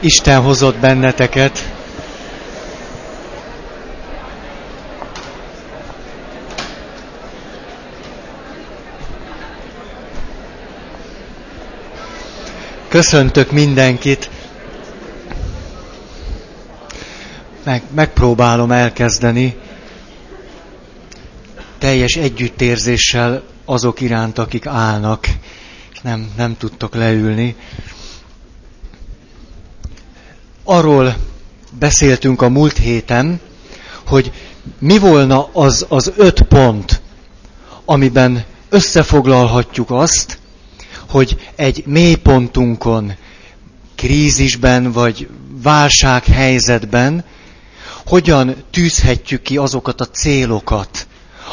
Isten hozott benneteket. Köszöntök mindenkit. Meg, megpróbálom elkezdeni teljes együttérzéssel azok iránt, akik állnak, és nem, nem tudtok leülni. Arról beszéltünk a múlt héten, hogy mi volna az az öt pont, amiben összefoglalhatjuk azt, hogy egy mélypontunkon, krízisben vagy válsághelyzetben hogyan tűzhetjük ki azokat a célokat,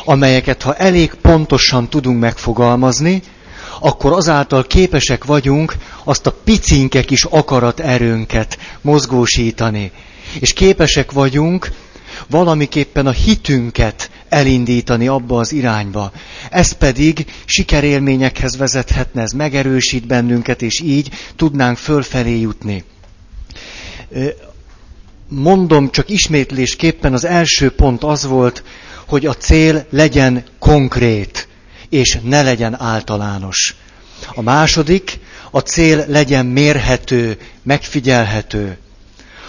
amelyeket ha elég pontosan tudunk megfogalmazni, akkor azáltal képesek vagyunk azt a picinke kis akarat erőnket mozgósítani. És képesek vagyunk valamiképpen a hitünket elindítani abba az irányba. Ez pedig sikerélményekhez vezethetne, ez megerősít bennünket, és így tudnánk fölfelé jutni. Mondom csak ismétlésképpen, az első pont az volt, hogy a cél legyen konkrét, és ne legyen általános. A második, a cél legyen mérhető, megfigyelhető.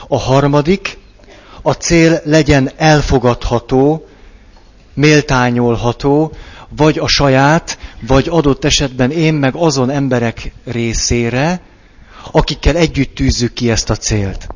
A harmadik, a cél legyen elfogadható, méltányolható, vagy a saját, vagy adott esetben én meg azon emberek részére, akikkel együtt tűzzük ki ezt a célt.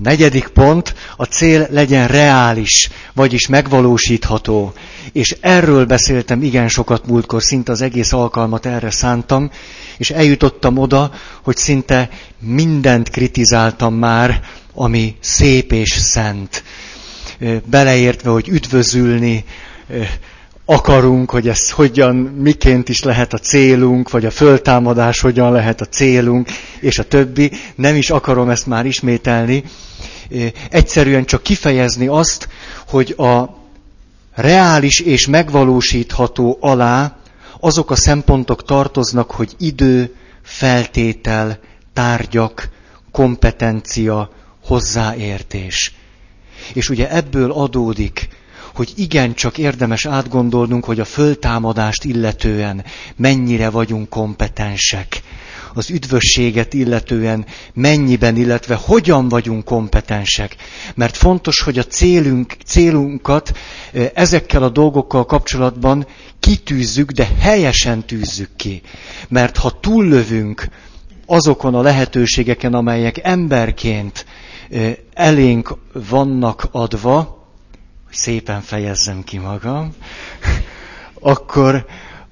A negyedik pont, a cél legyen reális, vagyis megvalósítható. És erről beszéltem igen sokat múltkor, szinte az egész alkalmat erre szántam, és eljutottam oda, hogy szinte mindent kritizáltam már, ami szép és szent. Beleértve, hogy üdvözülni akarunk, hogy ez hogyan, miként is lehet a célunk, vagy a föltámadás hogyan lehet a célunk, és a többi. Nem is akarom ezt már ismételni. Egyszerűen csak kifejezni azt, hogy a reális és megvalósítható alá azok a szempontok tartoznak, hogy idő, feltétel, tárgyak, kompetencia, hozzáértés. És ugye ebből adódik, hogy igencsak érdemes átgondolnunk, hogy a föltámadást illetően mennyire vagyunk kompetensek. Az üdvösséget illetően mennyiben, illetve hogyan vagyunk kompetensek. Mert fontos, hogy a célunk, célunkat ezekkel a dolgokkal kapcsolatban kitűzzük, de helyesen tűzzük ki. Mert ha túllövünk azokon a lehetőségeken, amelyek emberként elénk vannak adva, hogy szépen fejezzem ki magam, akkor,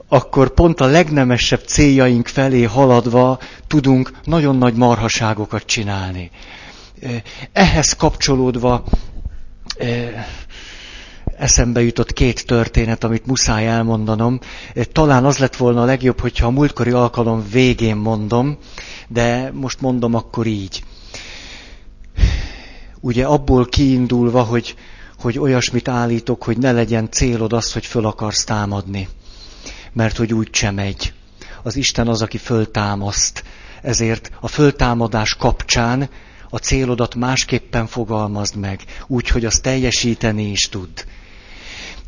akkor pont a legnemesebb céljaink felé haladva tudunk nagyon nagy marhaságokat csinálni. Ehhez kapcsolódva eszembe jutott két történet, amit muszáj elmondanom. Talán az lett volna a legjobb, hogyha a múltkori alkalom végén mondom, de most mondom akkor így. Ugye abból kiindulva, hogy hogy olyasmit állítok, hogy ne legyen célod az, hogy föl akarsz támadni. Mert hogy úgy sem megy. Az Isten az, aki föltámaszt. Ezért a föltámadás kapcsán a célodat másképpen fogalmazd meg, úgy, hogy azt teljesíteni is tud.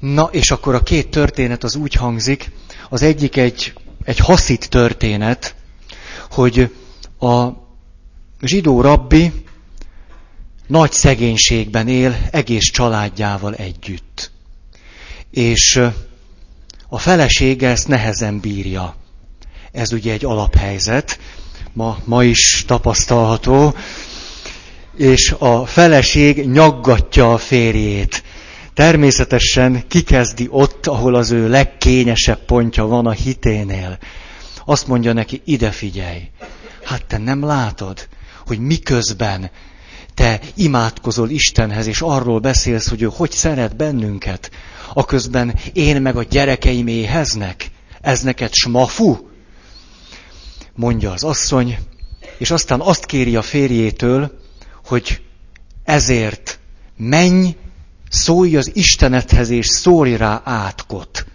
Na, és akkor a két történet az úgy hangzik, az egyik egy, egy haszit történet, hogy a zsidó rabbi nagy szegénységben él egész családjával együtt. És a felesége ezt nehezen bírja. Ez ugye egy alaphelyzet, ma, ma is tapasztalható, és a feleség nyaggatja a férjét. Természetesen kikezdi ott, ahol az ő legkényesebb pontja van a hiténél. Azt mondja neki, ide figyelj, hát te nem látod, hogy miközben te imádkozol Istenhez, és arról beszélsz, hogy ő hogy szeret bennünket, aközben én meg a gyerekeim éheznek, ez neked smafu? Mondja az asszony, és aztán azt kéri a férjétől, hogy ezért menj, szólj az Istenethez, és szólj rá átkot.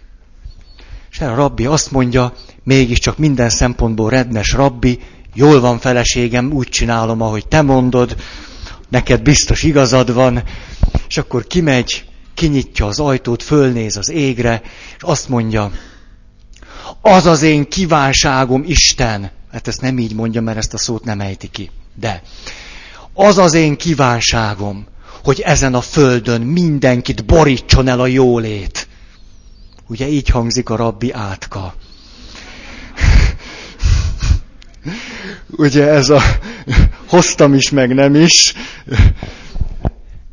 És a rabbi azt mondja, mégiscsak minden szempontból rednes rabbi, jól van feleségem, úgy csinálom, ahogy te mondod, neked biztos igazad van, és akkor kimegy, kinyitja az ajtót, fölnéz az égre, és azt mondja, az az én kívánságom, Isten. Hát ezt nem így mondja, mert ezt a szót nem ejti ki. De az az én kívánságom, hogy ezen a földön mindenkit borítson el a jólét. Ugye így hangzik a rabbi átka. Ugye ez a hoztam is, meg nem is.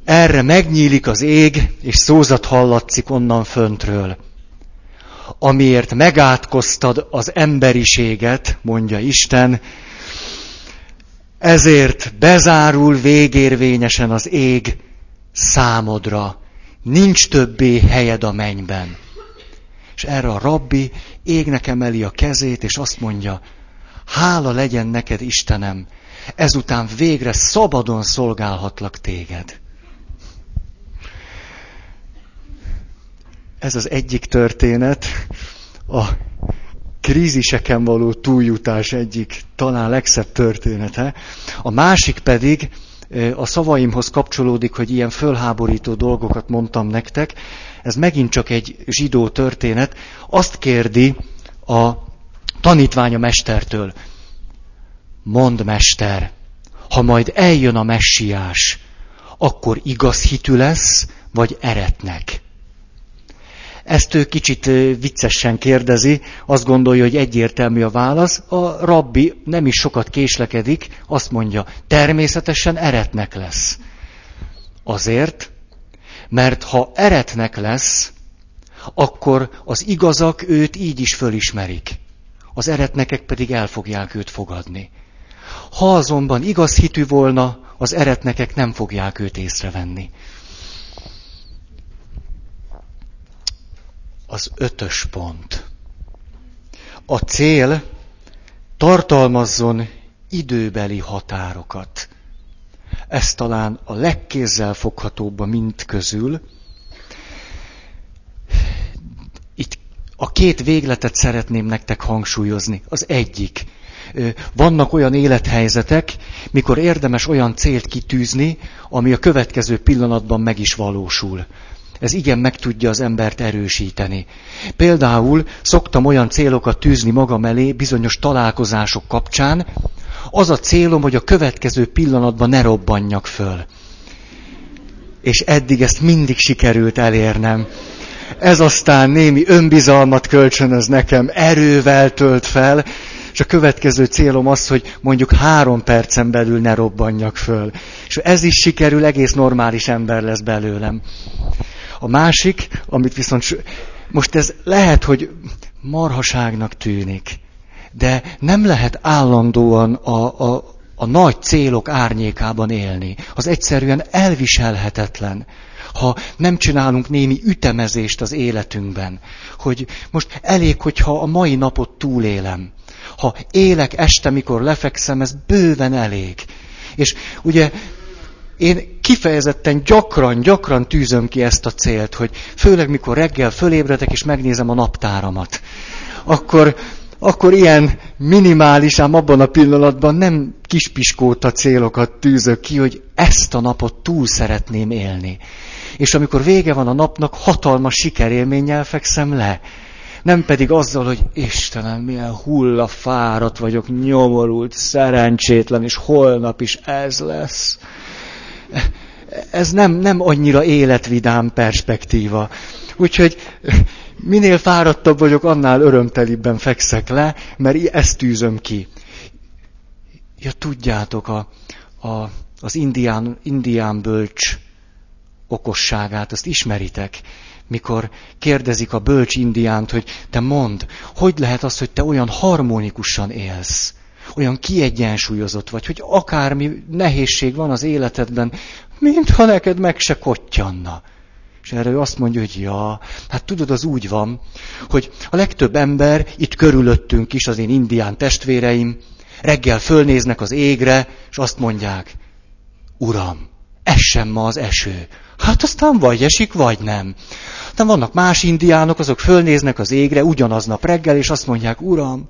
Erre megnyílik az ég, és szózat hallatszik onnan föntről. Amiért megátkoztad az emberiséget, mondja Isten, ezért bezárul végérvényesen az ég számodra. Nincs többé helyed a mennyben. És erre a rabbi égnek emeli a kezét, és azt mondja, hála legyen neked, Istenem, ezután végre szabadon szolgálhatlak téged. Ez az egyik történet, a kríziseken való túljutás egyik talán legszebb története. A másik pedig a szavaimhoz kapcsolódik, hogy ilyen fölháborító dolgokat mondtam nektek. Ez megint csak egy zsidó történet. Azt kérdi a tanítványa mestertől. Mond mester, ha majd eljön a messiás, akkor igaz hitű lesz, vagy eretnek? Ezt ő kicsit viccesen kérdezi, azt gondolja, hogy egyértelmű a válasz. A rabbi nem is sokat késlekedik, azt mondja, természetesen eretnek lesz. Azért, mert ha eretnek lesz, akkor az igazak őt így is fölismerik. Az eretnekek pedig el fogják őt fogadni. Ha azonban igaz hitű volna, az eretnekek nem fogják őt észrevenni. az ötös pont. A cél tartalmazzon időbeli határokat. Ez talán a legkézzel foghatóbb a mind közül. Itt a két végletet szeretném nektek hangsúlyozni. Az egyik. Vannak olyan élethelyzetek, mikor érdemes olyan célt kitűzni, ami a következő pillanatban meg is valósul ez igen meg tudja az embert erősíteni. Például szoktam olyan célokat tűzni magam elé bizonyos találkozások kapcsán, az a célom, hogy a következő pillanatban ne robbanjak föl. És eddig ezt mindig sikerült elérnem. Ez aztán némi önbizalmat kölcsönöz nekem, erővel tölt fel, és a következő célom az, hogy mondjuk három percen belül ne robbanjak föl. És ez is sikerül, egész normális ember lesz belőlem. A másik, amit viszont most ez lehet, hogy marhaságnak tűnik, de nem lehet állandóan a, a, a nagy célok árnyékában élni. Az egyszerűen elviselhetetlen, ha nem csinálunk némi ütemezést az életünkben, hogy most elég, hogyha a mai napot túlélem. Ha élek este, mikor lefekszem, ez bőven elég. És ugye én kifejezetten gyakran, gyakran tűzöm ki ezt a célt, hogy főleg mikor reggel fölébredek és megnézem a naptáramat, akkor, akkor ilyen minimális, ám abban a pillanatban nem kispiskóta célokat tűzök ki, hogy ezt a napot túl szeretném élni. És amikor vége van a napnak, hatalmas sikerélménnyel fekszem le. Nem pedig azzal, hogy Istenem, milyen hullafáradt vagyok, nyomorult, szerencsétlen, és holnap is ez lesz ez nem, nem annyira életvidám perspektíva. Úgyhogy minél fáradtabb vagyok, annál örömtelibben fekszek le, mert ezt tűzöm ki. Ja, tudjátok, a, a, az indián, indián bölcs okosságát, azt ismeritek. Mikor kérdezik a bölcs indiánt, hogy te mond, hogy lehet az, hogy te olyan harmonikusan élsz? olyan kiegyensúlyozott vagy, hogy akármi nehézség van az életedben, mintha neked meg se kottyanna. És erre ő azt mondja, hogy ja, hát tudod, az úgy van, hogy a legtöbb ember itt körülöttünk is, az én indián testvéreim, reggel fölnéznek az égre, és azt mondják, Uram, essen ma az eső. Hát aztán vagy esik, vagy nem. Aztán vannak más indiánok, azok fölnéznek az égre ugyanaznap reggel, és azt mondják, uram,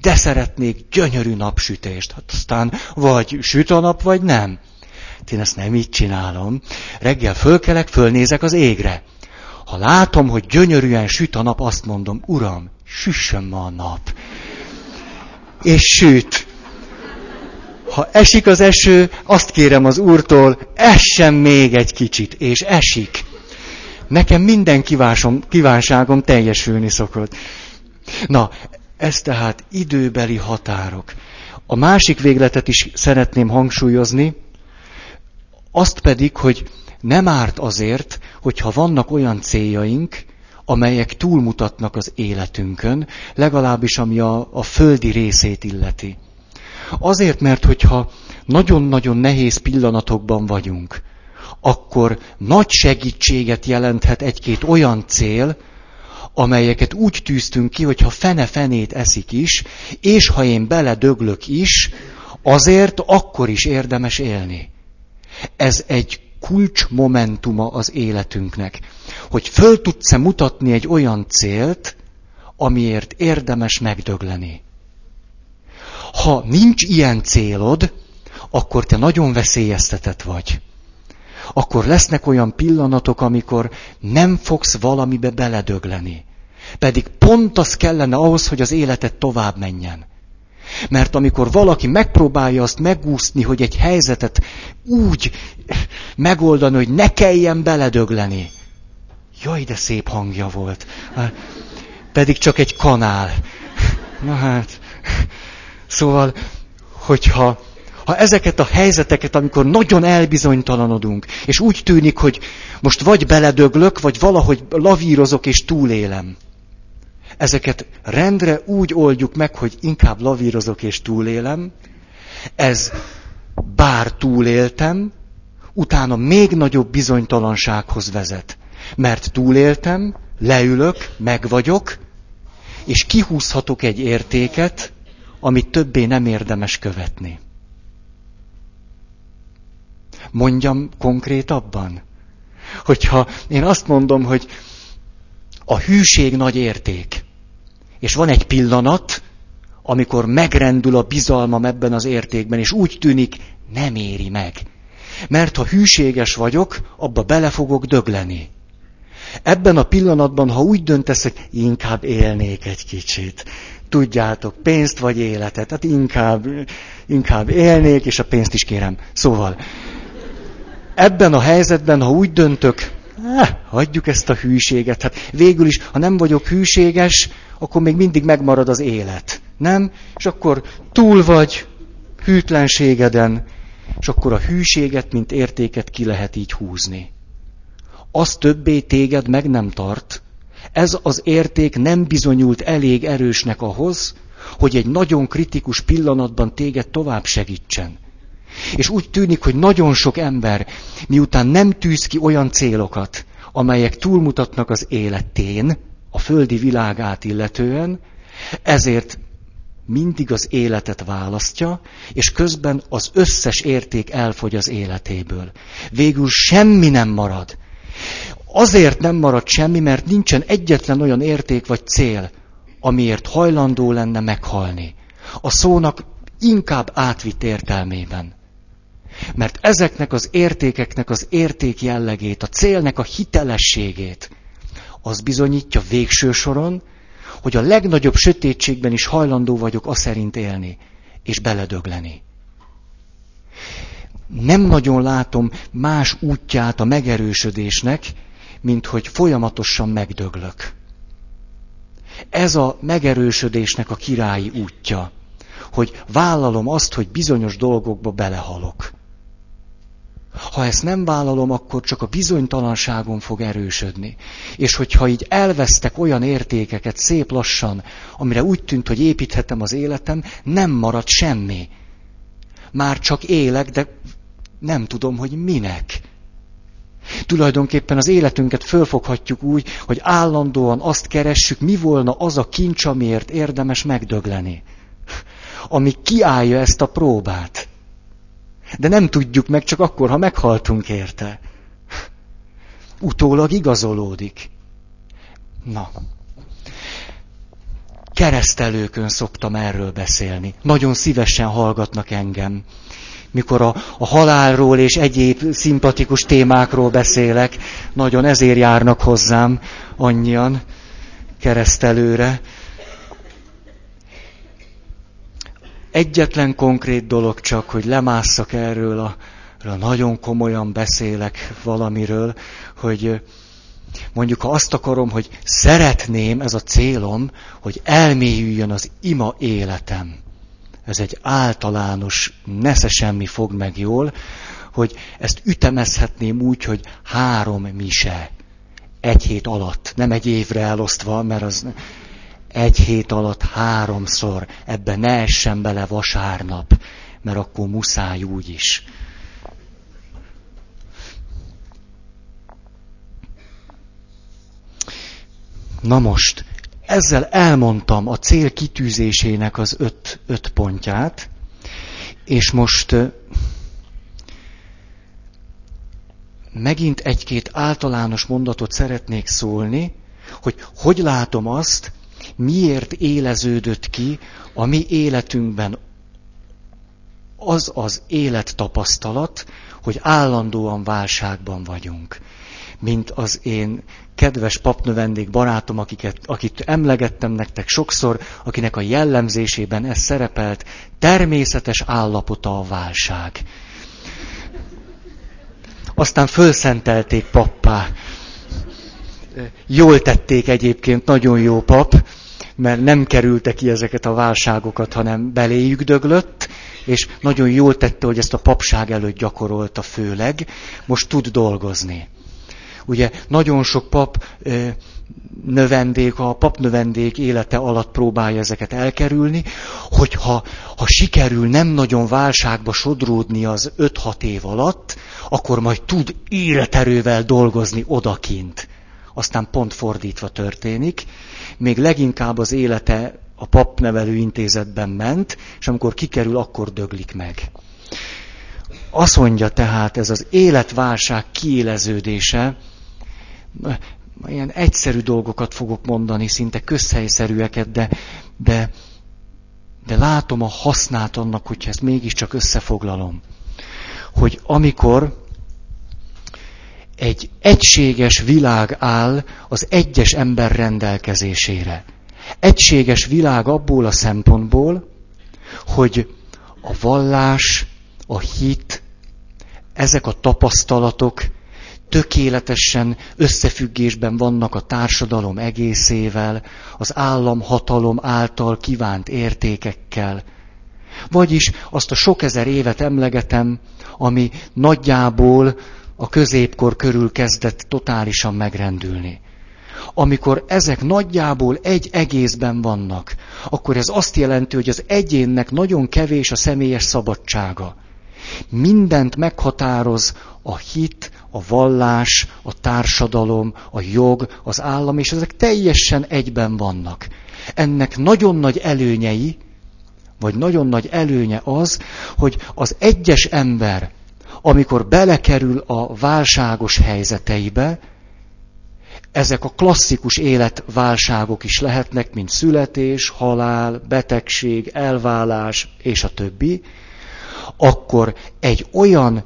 de szeretnék gyönyörű napsütést. Hát aztán vagy süt a nap, vagy nem. Hát én ezt nem így csinálom. Reggel fölkelek, fölnézek az égre. Ha látom, hogy gyönyörűen süt a nap, azt mondom, uram, süssön ma a nap. És süt. Ha esik az eső, azt kérem az úrtól, essen még egy kicsit, és esik. Nekem minden kívásom, kívánságom teljesülni szokott. Na, ez tehát időbeli határok. A másik végletet is szeretném hangsúlyozni, azt pedig, hogy nem árt azért, hogyha vannak olyan céljaink, amelyek túlmutatnak az életünkön, legalábbis ami a, a földi részét illeti. Azért, mert hogyha nagyon-nagyon nehéz pillanatokban vagyunk, akkor nagy segítséget jelenthet egy-két olyan cél, amelyeket úgy tűztünk ki, hogy ha fene-fenét eszik is, és ha én beledöglök is, azért akkor is érdemes élni. Ez egy kulcsmomentuma az életünknek, hogy föl tudsz-e mutatni egy olyan célt, amiért érdemes megdögleni. Ha nincs ilyen célod, akkor te nagyon veszélyeztetett vagy. Akkor lesznek olyan pillanatok, amikor nem fogsz valamibe beledögleni. Pedig pont az kellene ahhoz, hogy az életed tovább menjen. Mert amikor valaki megpróbálja azt megúszni, hogy egy helyzetet úgy megoldani, hogy ne kelljen beledögleni. Jaj, de szép hangja volt. Pedig csak egy kanál. Na hát, szóval, hogyha ha ezeket a helyzeteket, amikor nagyon elbizonytalanodunk, és úgy tűnik, hogy most vagy beledöglök, vagy valahogy lavírozok és túlélem. Ezeket rendre úgy oldjuk meg, hogy inkább lavírozok és túlélem. Ez bár túléltem, utána még nagyobb bizonytalansághoz vezet. Mert túléltem, leülök, megvagyok, és kihúzhatok egy értéket, amit többé nem érdemes követni. Mondjam konkrétabban? Hogyha én azt mondom, hogy a hűség nagy érték, és van egy pillanat, amikor megrendül a bizalmam ebben az értékben, és úgy tűnik, nem éri meg. Mert ha hűséges vagyok, abba bele fogok dögleni. Ebben a pillanatban, ha úgy döntesz, hogy inkább élnék egy kicsit, tudjátok, pénzt vagy életet, tehát inkább, inkább élnék, és a pénzt is kérem. Szóval, ebben a helyzetben, ha úgy döntök, eh, hagyjuk ezt a hűséget. Hát végül is, ha nem vagyok hűséges, akkor még mindig megmarad az élet. Nem? És akkor túl vagy hűtlenségeden, és akkor a hűséget, mint értéket ki lehet így húzni. Az többé téged meg nem tart. Ez az érték nem bizonyult elég erősnek ahhoz, hogy egy nagyon kritikus pillanatban téged tovább segítsen. És úgy tűnik, hogy nagyon sok ember, miután nem tűz ki olyan célokat, amelyek túlmutatnak az életén, a földi világát illetően, ezért mindig az életet választja, és közben az összes érték elfogy az életéből. Végül semmi nem marad. Azért nem marad semmi, mert nincsen egyetlen olyan érték vagy cél, amiért hajlandó lenne meghalni. A szónak inkább átvitt értelmében. Mert ezeknek az értékeknek az érték jellegét, a célnek a hitelességét, az bizonyítja végső soron, hogy a legnagyobb sötétségben is hajlandó vagyok a szerint élni, és beledögleni. Nem nagyon látom más útját a megerősödésnek, mint hogy folyamatosan megdöglök. Ez a megerősödésnek a királyi útja, hogy vállalom azt, hogy bizonyos dolgokba belehalok. Ha ezt nem vállalom, akkor csak a bizonytalanságom fog erősödni. És hogyha így elvesztek olyan értékeket szép lassan, amire úgy tűnt, hogy építhetem az életem, nem marad semmi. Már csak élek, de nem tudom, hogy minek. Tulajdonképpen az életünket fölfoghatjuk úgy, hogy állandóan azt keressük, mi volna az a kincs, amiért érdemes megdögleni. Ami kiállja ezt a próbát. De nem tudjuk meg csak akkor, ha meghaltunk érte. Utólag igazolódik. Na. Keresztelőkön szoktam erről beszélni. Nagyon szívesen hallgatnak engem. Mikor a, a halálról és egyéb szimpatikus témákról beszélek, nagyon ezért járnak hozzám annyian keresztelőre. Egyetlen konkrét dolog csak, hogy lemásszak erről a, nagyon komolyan beszélek valamiről, hogy mondjuk ha azt akarom, hogy szeretném, ez a célom, hogy elmélyüljön az ima életem. Ez egy általános, nesze semmi fog meg jól, hogy ezt ütemezhetném úgy, hogy három mise. Egy hét alatt, nem egy évre elosztva, mert az egy hét alatt háromszor, ebbe ne essen bele vasárnap, mert akkor muszáj úgy is. Na most, ezzel elmondtam a cél kitűzésének az öt, öt pontját, és most megint egy-két általános mondatot szeretnék szólni, hogy hogy látom azt, miért éleződött ki a mi életünkben az az élettapasztalat, hogy állandóan válságban vagyunk. Mint az én kedves papnövendék barátom, akiket, akit emlegettem nektek sokszor, akinek a jellemzésében ez szerepelt, természetes állapota a válság. Aztán fölszentelték pappá. Jól tették egyébként, nagyon jó pap, mert nem kerülte ki ezeket a válságokat, hanem beléjük döglött, és nagyon jól tette, hogy ezt a papság előtt gyakorolta főleg, most tud dolgozni. Ugye nagyon sok pap növendék, a papnövendék élete alatt próbálja ezeket elkerülni, hogyha ha sikerül nem nagyon válságba sodródni az 5-6 év alatt, akkor majd tud életerővel dolgozni odakint. Aztán pont fordítva történik, még leginkább az élete a papnevelő intézetben ment, és amikor kikerül, akkor döglik meg. Azt mondja tehát ez az életválság kiéleződése, ilyen egyszerű dolgokat fogok mondani, szinte közhelyszerűeket, de, de, de látom a hasznát annak, hogyha ezt mégiscsak összefoglalom. Hogy amikor egy egységes világ áll az egyes ember rendelkezésére. Egységes világ abból a szempontból, hogy a vallás, a hit, ezek a tapasztalatok tökéletesen összefüggésben vannak a társadalom egészével, az államhatalom által kívánt értékekkel. Vagyis azt a sok ezer évet emlegetem, ami nagyjából a középkor körül kezdett totálisan megrendülni. Amikor ezek nagyjából egy egészben vannak, akkor ez azt jelenti, hogy az egyénnek nagyon kevés a személyes szabadsága. Mindent meghatároz a hit, a vallás, a társadalom, a jog, az állam, és ezek teljesen egyben vannak. Ennek nagyon nagy előnyei, vagy nagyon nagy előnye az, hogy az egyes ember amikor belekerül a válságos helyzeteibe, ezek a klasszikus életválságok is lehetnek, mint születés, halál, betegség, elválás és a többi, akkor egy olyan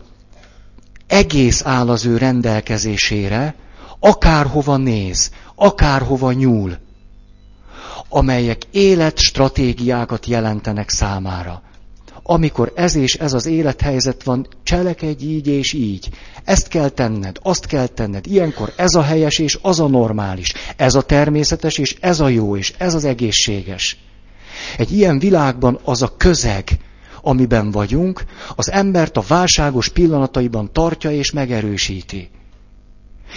egész áll az ő rendelkezésére, akárhova néz, akárhova nyúl, amelyek életstratégiákat jelentenek számára amikor ez és ez az élethelyzet van, cselekedj így és így. Ezt kell tenned, azt kell tenned. Ilyenkor ez a helyes és az a normális. Ez a természetes és ez a jó és ez az egészséges. Egy ilyen világban az a közeg, amiben vagyunk, az embert a válságos pillanataiban tartja és megerősíti.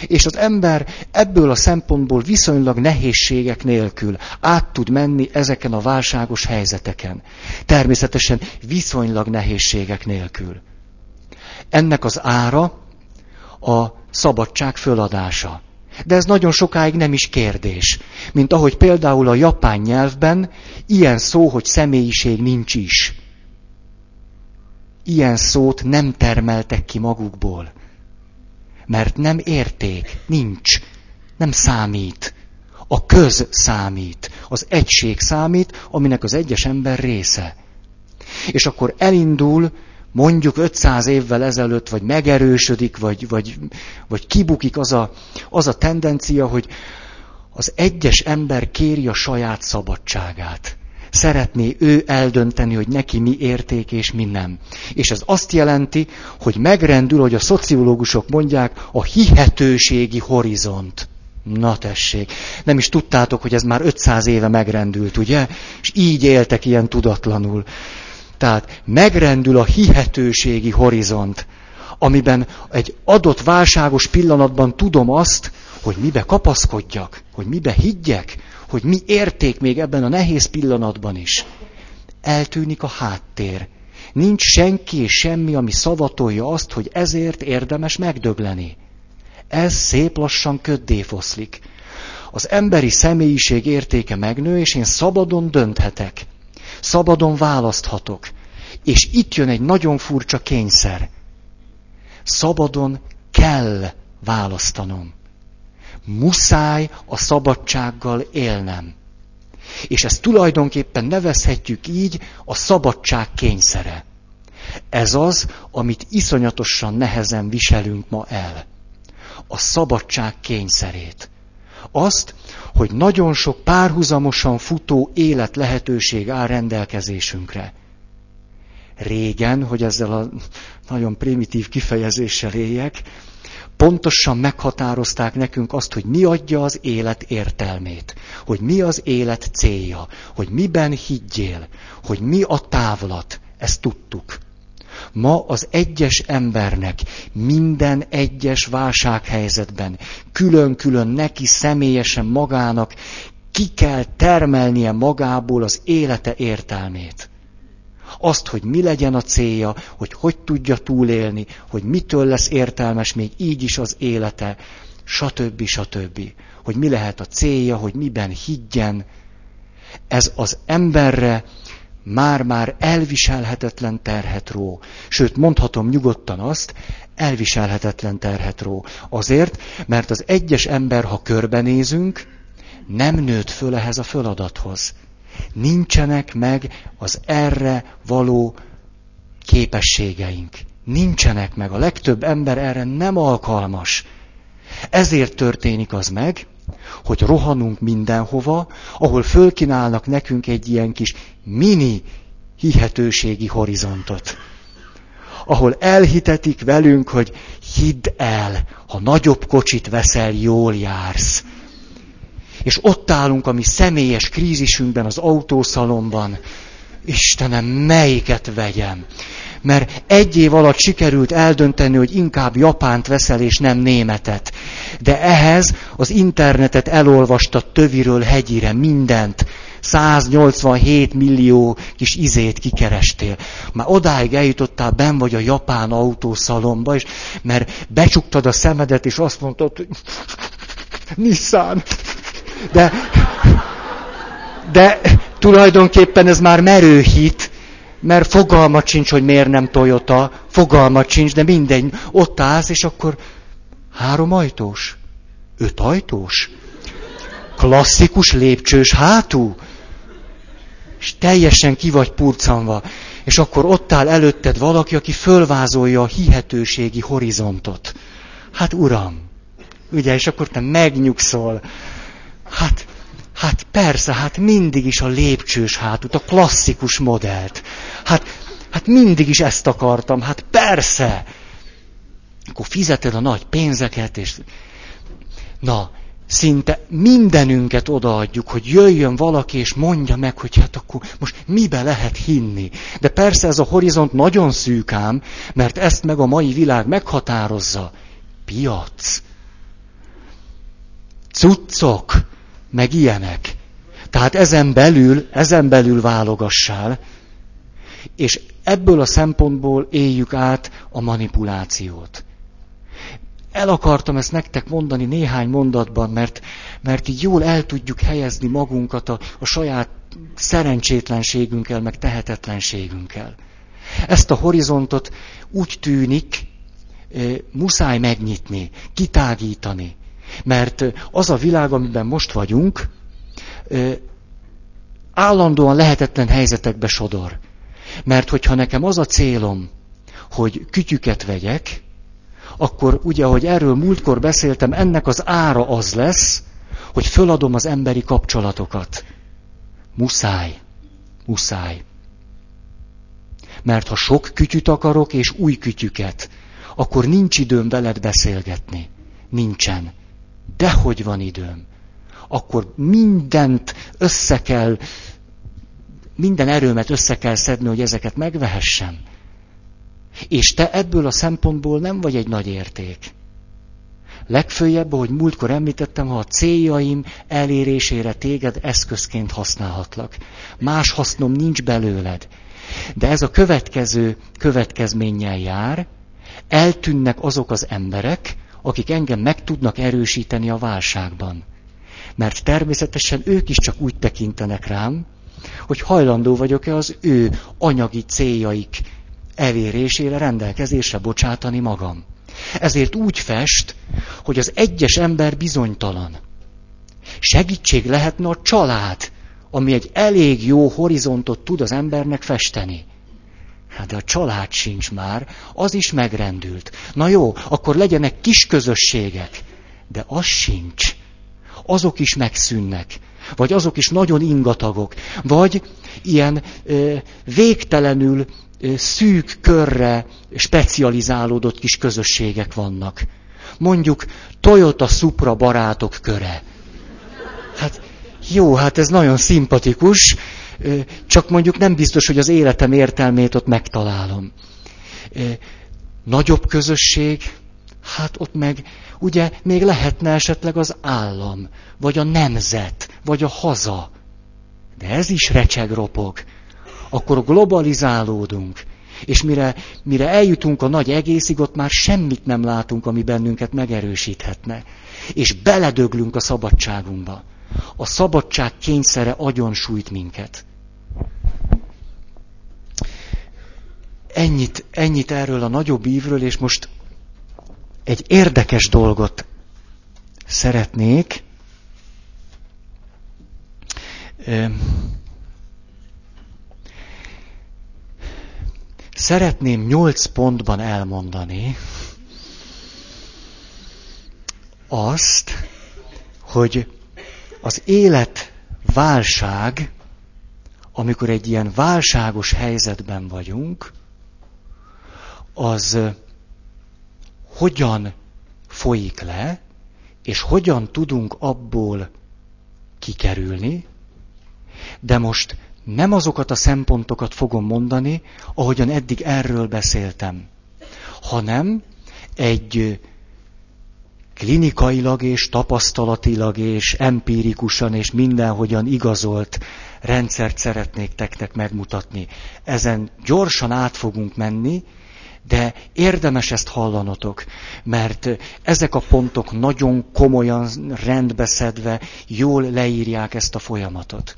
És az ember ebből a szempontból viszonylag nehézségek nélkül át tud menni ezeken a válságos helyzeteken. Természetesen viszonylag nehézségek nélkül. Ennek az ára a szabadság föladása. De ez nagyon sokáig nem is kérdés. Mint ahogy például a japán nyelvben ilyen szó, hogy személyiség nincs is. Ilyen szót nem termeltek ki magukból. Mert nem érték, nincs, nem számít. A köz számít, az egység számít, aminek az egyes ember része. És akkor elindul mondjuk 500 évvel ezelőtt, vagy megerősödik, vagy, vagy, vagy kibukik az a, az a tendencia, hogy az egyes ember kéri a saját szabadságát. Szeretné ő eldönteni, hogy neki mi érték és mi nem. És ez azt jelenti, hogy megrendül, hogy a szociológusok mondják, a hihetőségi horizont. Na tessék, nem is tudtátok, hogy ez már 500 éve megrendült, ugye? És így éltek ilyen tudatlanul. Tehát megrendül a hihetőségi horizont, amiben egy adott válságos pillanatban tudom azt, hogy mibe kapaszkodjak, hogy mibe higgyek, hogy mi érték még ebben a nehéz pillanatban is. Eltűnik a háttér. Nincs senki és semmi, ami szavatolja azt, hogy ezért érdemes megdögleni. Ez szép lassan köddé foszlik. Az emberi személyiség értéke megnő, és én szabadon dönthetek. Szabadon választhatok. És itt jön egy nagyon furcsa kényszer. Szabadon kell választanom. Muszáj a szabadsággal élnem. És ezt tulajdonképpen nevezhetjük így a szabadság kényszere. Ez az, amit iszonyatosan nehezen viselünk ma el. A szabadság kényszerét. Azt, hogy nagyon sok párhuzamosan futó élet lehetőség áll rendelkezésünkre. Régen, hogy ezzel a nagyon primitív kifejezéssel éljek, pontosan meghatározták nekünk azt, hogy mi adja az élet értelmét, hogy mi az élet célja, hogy miben higgyél, hogy mi a távlat, ezt tudtuk. Ma az egyes embernek minden egyes válsághelyzetben külön-külön neki személyesen magának ki kell termelnie magából az élete értelmét. Azt, hogy mi legyen a célja, hogy hogy tudja túlélni, hogy mitől lesz értelmes még így is az élete, stb. stb. Hogy mi lehet a célja, hogy miben higgyen. Ez az emberre már-már elviselhetetlen terhet ró. Sőt, mondhatom nyugodtan azt, elviselhetetlen terhet ró. Azért, mert az egyes ember, ha körbenézünk, nem nőtt föl ehhez a feladathoz. Nincsenek meg az erre való képességeink. Nincsenek meg. A legtöbb ember erre nem alkalmas. Ezért történik az meg, hogy rohanunk mindenhova, ahol fölkinálnak nekünk egy ilyen kis mini hihetőségi horizontot. Ahol elhitetik velünk, hogy hidd el, ha nagyobb kocsit veszel, jól jársz. És ott állunk a mi személyes krízisünkben az autószalomban. Istenem, melyiket vegyem? mert egy év alatt sikerült eldönteni, hogy inkább Japánt veszel és nem németet. De ehhez az internetet elolvasta töviről hegyire mindent. 187 millió kis izét kikerestél. Már odáig eljutottál, ben vagy a japán autószalomba, és mert becsuktad a szemedet, és azt mondtad, hogy Nissan. De, de tulajdonképpen ez már merő hit, mert fogalmat sincs, hogy miért nem Toyota, fogalmat sincs, de mindegy, ott állsz, és akkor három ajtós, öt ajtós, klasszikus lépcsős hátú, és teljesen ki vagy purcanva, és akkor ott áll előtted valaki, aki fölvázolja a hihetőségi horizontot. Hát uram, ugye, és akkor te megnyugszol. Hát Hát persze, hát mindig is a lépcsős hátút, a klasszikus modellt. Hát, hát mindig is ezt akartam, hát persze. Akkor fizeted a nagy pénzeket, és na, szinte mindenünket odaadjuk, hogy jöjjön valaki, és mondja meg, hogy hát akkor most mibe lehet hinni. De persze ez a horizont nagyon szűkám, mert ezt meg a mai világ meghatározza. Piac. Cuccok meg ilyenek. Tehát ezen belül, ezen belül válogassál, és ebből a szempontból éljük át a manipulációt. El akartam ezt nektek mondani néhány mondatban, mert, mert így jól el tudjuk helyezni magunkat a, a saját szerencsétlenségünkkel, meg tehetetlenségünkkel. Ezt a horizontot úgy tűnik, muszáj megnyitni, kitágítani. Mert az a világ, amiben most vagyunk, állandóan lehetetlen helyzetekbe sodor. Mert hogyha nekem az a célom, hogy kütyüket vegyek, akkor ugye, ahogy erről múltkor beszéltem, ennek az ára az lesz, hogy föladom az emberi kapcsolatokat. Muszáj. Muszáj. Mert ha sok kütyüt akarok, és új kütyüket, akkor nincs időm veled beszélgetni. Nincsen. Dehogy van időm. Akkor mindent össze kell, minden erőmet össze kell szedni, hogy ezeket megvehessem. És te ebből a szempontból nem vagy egy nagy érték. Legfőjebb, ahogy múltkor említettem, ha a céljaim elérésére téged eszközként használhatlak. Más hasznom nincs belőled. De ez a következő következménnyel jár, eltűnnek azok az emberek, akik engem meg tudnak erősíteni a válságban. Mert természetesen ők is csak úgy tekintenek rám, hogy hajlandó vagyok-e az ő anyagi céljaik elérésére rendelkezésre bocsátani magam. Ezért úgy fest, hogy az egyes ember bizonytalan. Segítség lehetne a család, ami egy elég jó horizontot tud az embernek festeni. Hát de a család sincs már, az is megrendült. Na jó, akkor legyenek kis közösségek. De az sincs. Azok is megszűnnek. Vagy azok is nagyon ingatagok. Vagy ilyen ö, végtelenül ö, szűk körre specializálódott kis közösségek vannak. Mondjuk Toyota Supra barátok köre. Hát jó, hát ez nagyon szimpatikus, csak mondjuk nem biztos, hogy az életem értelmét ott megtalálom. Nagyobb közösség, hát ott meg ugye még lehetne esetleg az állam, vagy a nemzet, vagy a haza. De ez is recseg ropog. Akkor globalizálódunk. És mire, mire eljutunk a nagy egészig, ott már semmit nem látunk, ami bennünket megerősíthetne. És beledöglünk a szabadságunkba. A szabadság kényszere agyon sújt minket. Ennyit, ennyit erről a nagyobb ívről, és most egy érdekes dolgot szeretnék. Szeretném nyolc pontban elmondani azt, hogy az élet válság, amikor egy ilyen válságos helyzetben vagyunk, az hogyan folyik le, és hogyan tudunk abból kikerülni, de most nem azokat a szempontokat fogom mondani, ahogyan eddig erről beszéltem, hanem egy klinikailag és tapasztalatilag és empirikusan és mindenhogyan igazolt rendszert szeretnék teknek megmutatni. Ezen gyorsan át fogunk menni, de érdemes ezt hallanotok, mert ezek a pontok nagyon komolyan rendbeszedve jól leírják ezt a folyamatot.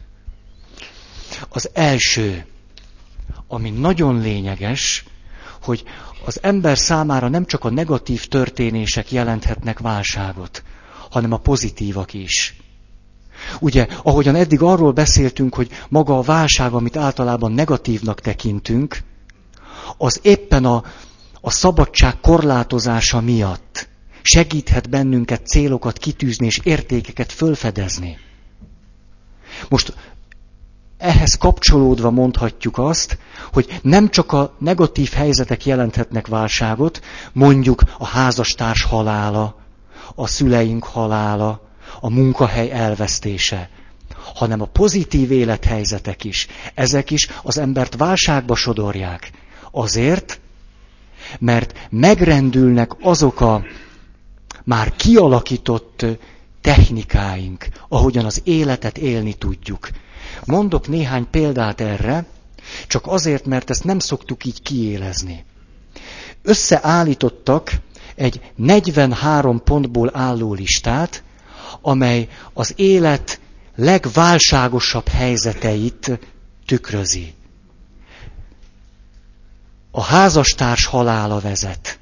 Az első, ami nagyon lényeges, hogy az ember számára nem csak a negatív történések jelenthetnek válságot, hanem a pozitívak is. Ugye, ahogyan eddig arról beszéltünk, hogy maga a válság, amit általában negatívnak tekintünk, az éppen a, a szabadság korlátozása miatt segíthet bennünket célokat kitűzni és értékeket fölfedezni. Most ehhez kapcsolódva mondhatjuk azt, hogy nem csak a negatív helyzetek jelenthetnek válságot, mondjuk a házastárs halála, a szüleink halála, a munkahely elvesztése, hanem a pozitív élethelyzetek is. Ezek is az embert válságba sodorják. Azért, mert megrendülnek azok a már kialakított technikáink, ahogyan az életet élni tudjuk. Mondok néhány példát erre, csak azért, mert ezt nem szoktuk így kiélezni. Összeállítottak egy 43 pontból álló listát, amely az élet legválságosabb helyzeteit tükrözi. a házastárs halála vezet.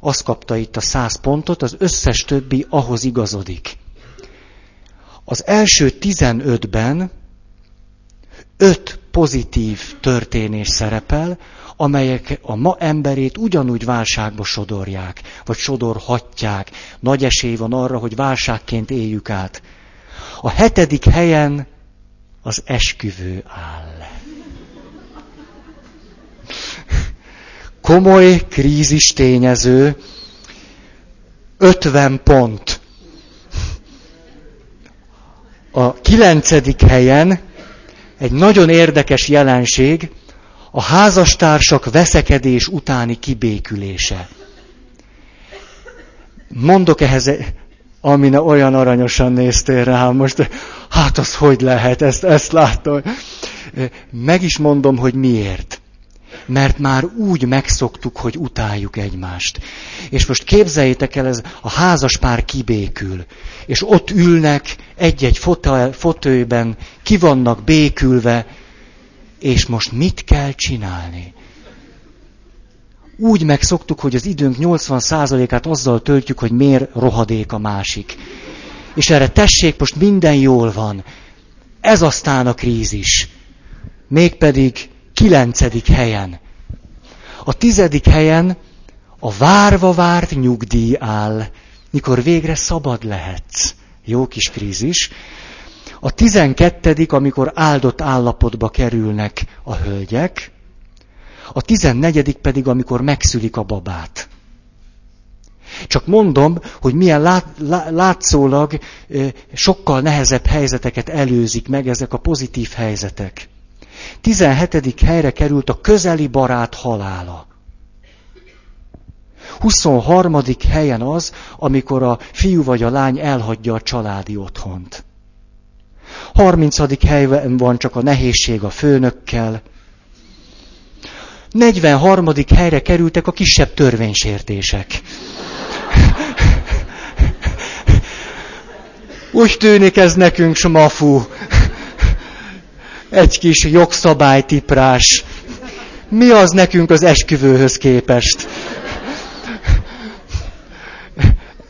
Azt kapta itt a száz pontot, az összes többi ahhoz igazodik. Az első tizenötben öt pozitív történés szerepel, amelyek a ma emberét ugyanúgy válságba sodorják, vagy sodorhatják. Nagy esély van arra, hogy válságként éljük át. A hetedik helyen az esküvő áll. Komoly krízis tényező, 50 pont. A kilencedik helyen egy nagyon érdekes jelenség, a házastársak veszekedés utáni kibékülése. Mondok ehhez, amine olyan aranyosan néztél rám, most hát az hogy lehet, ezt, ezt látom. Meg is mondom, hogy miért. Mert már úgy megszoktuk, hogy utáljuk egymást. És most képzeljétek el, ez a házas pár kibékül. És ott ülnek egy-egy fotőben, ki vannak békülve, és most mit kell csinálni? Úgy megszoktuk, hogy az időnk 80%-át azzal töltjük, hogy miért rohadék a másik. És erre tessék, most minden jól van. Ez aztán a krízis. Mégpedig kilencedik helyen. A tizedik helyen a várva várt nyugdíj áll, mikor végre szabad lehetsz. Jó kis krízis. A tizenkettedik, amikor áldott állapotba kerülnek a hölgyek, a tizennegyedik pedig, amikor megszülik a babát. Csak mondom, hogy milyen lát, látszólag sokkal nehezebb helyzeteket előzik meg ezek a pozitív helyzetek. 17. helyre került a közeli barát halála. 23. helyen az, amikor a fiú vagy a lány elhagyja a családi otthont. 30. helyben van csak a nehézség a főnökkel. 43. helyre kerültek a kisebb törvénysértések. Úgy tűnik ez nekünk smafú. Egy kis jogszabálytiprás. Mi az nekünk az esküvőhöz képest?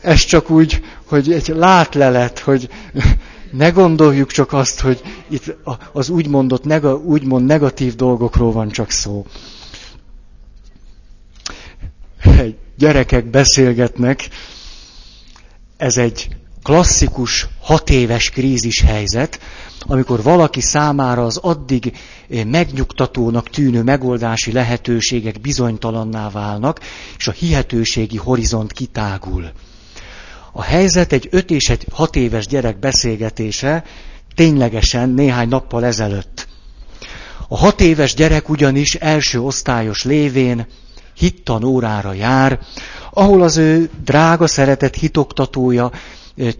Ez csak úgy, hogy egy látlelet, hogy ne gondoljuk csak azt, hogy itt az úgymondott, úgymond negatív dolgokról van csak szó. Gyerekek beszélgetnek, ez egy klasszikus, hat éves krízis helyzet, amikor valaki számára az addig megnyugtatónak tűnő megoldási lehetőségek bizonytalanná válnak, és a hihetőségi horizont kitágul. A helyzet egy öt és egy hat éves gyerek beszélgetése ténylegesen néhány nappal ezelőtt. A hat éves gyerek ugyanis első osztályos lévén hittanórára jár, ahol az ő drága szeretett hitoktatója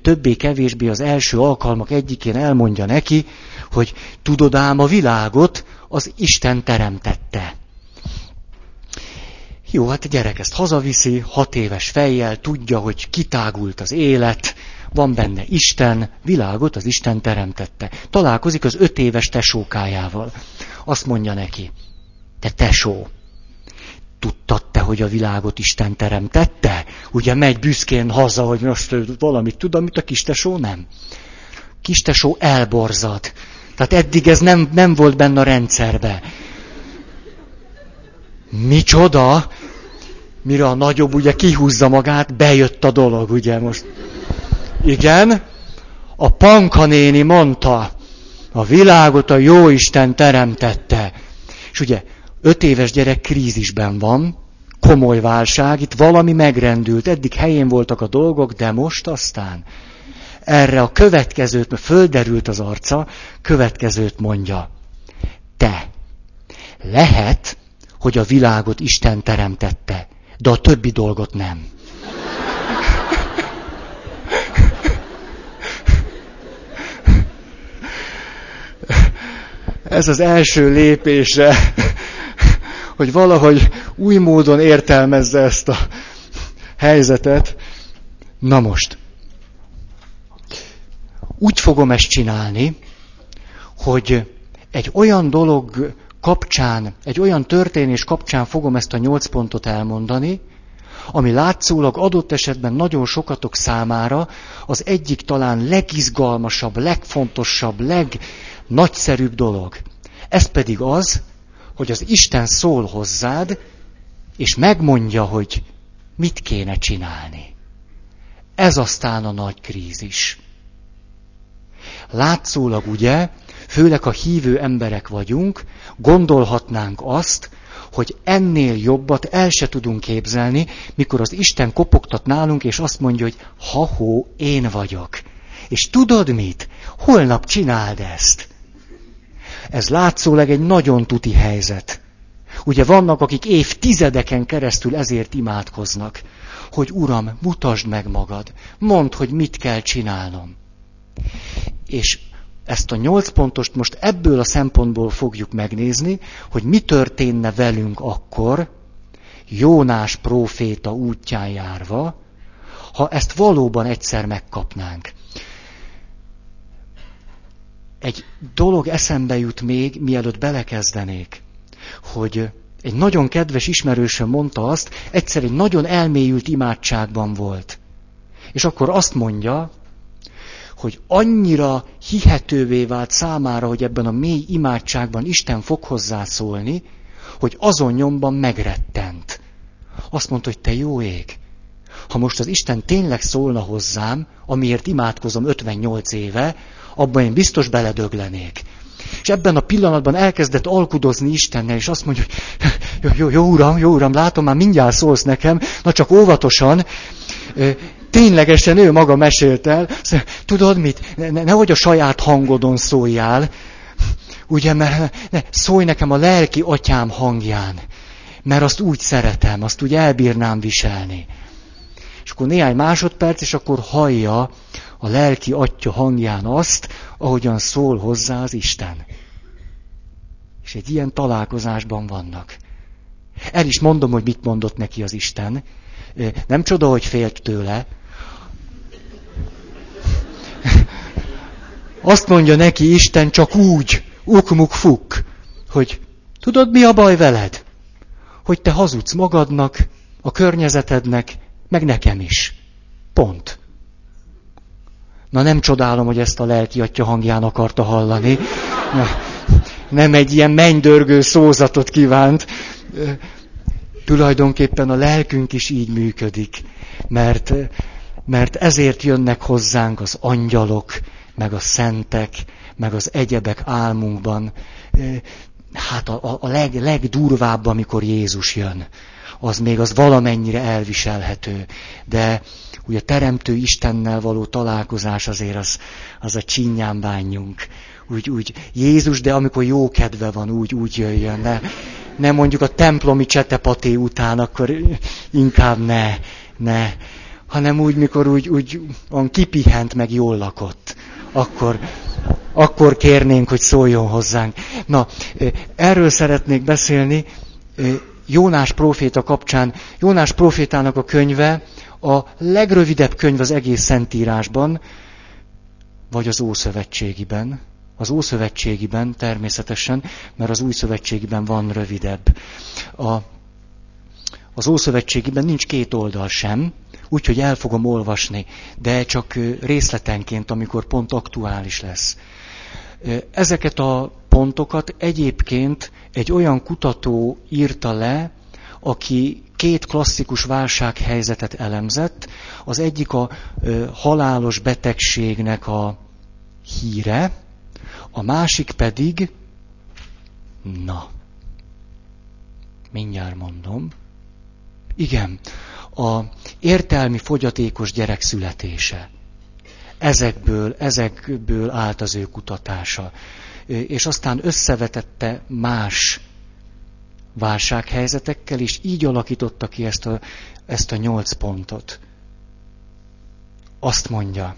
többé-kevésbé az első alkalmak egyikén elmondja neki, hogy tudod ám a világot az Isten teremtette. Jó, hát a gyerek ezt hazaviszi, hat éves fejjel, tudja, hogy kitágult az élet, van benne Isten, világot az Isten teremtette. Találkozik az öt éves tesókájával. Azt mondja neki, te tesó, tudtad te, hogy a világot Isten teremtette? Ugye megy büszkén haza, hogy most valamit tud, amit a kistesó nem. Kistesó elborzad. Tehát eddig ez nem, nem volt benne a rendszerbe. Micsoda? Mire a nagyobb ugye kihúzza magát, bejött a dolog, ugye most. Igen, a Panka néni mondta, a világot a Jóisten teremtette. És ugye, öt éves gyerek krízisben van, komoly válság, itt valami megrendült, eddig helyén voltak a dolgok, de most aztán erre a következőt, mert földerült az arca, következőt mondja. Te, lehet, hogy a világot Isten teremtette, de a többi dolgot nem. Ez az első lépése, hogy valahogy új módon értelmezze ezt a helyzetet. Na most, úgy fogom ezt csinálni, hogy egy olyan dolog kapcsán, egy olyan történés kapcsán fogom ezt a nyolc pontot elmondani, ami látszólag adott esetben nagyon sokatok számára az egyik talán legizgalmasabb, legfontosabb, legnagyszerűbb dolog. Ez pedig az, hogy az Isten szól hozzád, és megmondja, hogy mit kéne csinálni. Ez aztán a nagy krízis. Látszólag ugye, főleg ha hívő emberek vagyunk, gondolhatnánk azt, hogy ennél jobbat el se tudunk képzelni, mikor az Isten kopogtat nálunk, és azt mondja, hogy ha-hó, én vagyok. És tudod mit? Holnap csináld ezt. Ez látszólag egy nagyon tuti helyzet. Ugye vannak, akik évtizedeken keresztül ezért imádkoznak, hogy Uram, mutasd meg magad, mondd, hogy mit kell csinálnom. És ezt a nyolc pontost most ebből a szempontból fogjuk megnézni, hogy mi történne velünk akkor, Jónás próféta útján járva, ha ezt valóban egyszer megkapnánk. Egy dolog eszembe jut még, mielőtt belekezdenék, hogy egy nagyon kedves ismerősöm mondta azt, egyszer egy nagyon elmélyült imádságban volt. És akkor azt mondja, hogy annyira hihetővé vált számára, hogy ebben a mély imádságban Isten fog hozzászólni, hogy azon nyomban megrettent. Azt mondta, hogy te jó ég, ha most az Isten tényleg szólna hozzám, amiért imádkozom 58 éve, abban én biztos beledöglenék. És ebben a pillanatban elkezdett alkudozni Istennel, és azt mondja, hogy jó, jó, uram, jó uram, látom, már mindjárt szólsz nekem, na csak óvatosan, ténylegesen ő maga mesélt el, tudod mit, ne, nehogy a saját hangodon szóljál, ugye, mert ne, szólj nekem a lelki atyám hangján, mert azt úgy szeretem, azt úgy elbírnám viselni. És akkor néhány másodperc, és akkor hallja a lelki atya hangján azt, ahogyan szól hozzá az Isten. És egy ilyen találkozásban vannak. El is mondom, hogy mit mondott neki az Isten. Nem csoda, hogy félt tőle, Azt mondja neki Isten csak úgy, ukmuk fuk, hogy tudod mi a baj veled? Hogy te hazudsz magadnak, a környezetednek, meg nekem is. Pont. Na nem csodálom, hogy ezt a lelki atya hangján akarta hallani. Nem egy ilyen mennydörgő szózatot kívánt. Tulajdonképpen a lelkünk is így működik, mert, mert ezért jönnek hozzánk az angyalok, meg a szentek, meg az egyebek álmunkban, hát a, a leg, legdurvább, amikor Jézus jön. Az még az valamennyire elviselhető. De ugye a Teremtő Istennel való találkozás azért az, az a csinyán bánjunk. Úgy, úgy Jézus, de amikor jó kedve van, úgy, úgy jöjjön. Ne, ne mondjuk a templomi csetepaté után, akkor inkább ne, ne. Hanem úgy, mikor úgy, úgy on kipihent, meg jól lakott akkor, akkor kérnénk, hogy szóljon hozzánk. Na, erről szeretnék beszélni Jónás proféta kapcsán. Jónás profétának a könyve a legrövidebb könyv az egész Szentírásban, vagy az Ószövetségiben. Az Ószövetségiben természetesen, mert az Új Szövetségiben van rövidebb. A, az Ószövetségiben nincs két oldal sem, úgyhogy el fogom olvasni, de csak részletenként, amikor pont aktuális lesz. Ezeket a pontokat egyébként egy olyan kutató írta le, aki két klasszikus válsághelyzetet elemzett. Az egyik a halálos betegségnek a híre, a másik pedig, na, mindjárt mondom, igen, a értelmi fogyatékos gyerek születése. Ezekből, ezekből állt az ő kutatása. És aztán összevetette más válsághelyzetekkel, és így alakította ki ezt a, ezt a nyolc pontot. Azt mondja,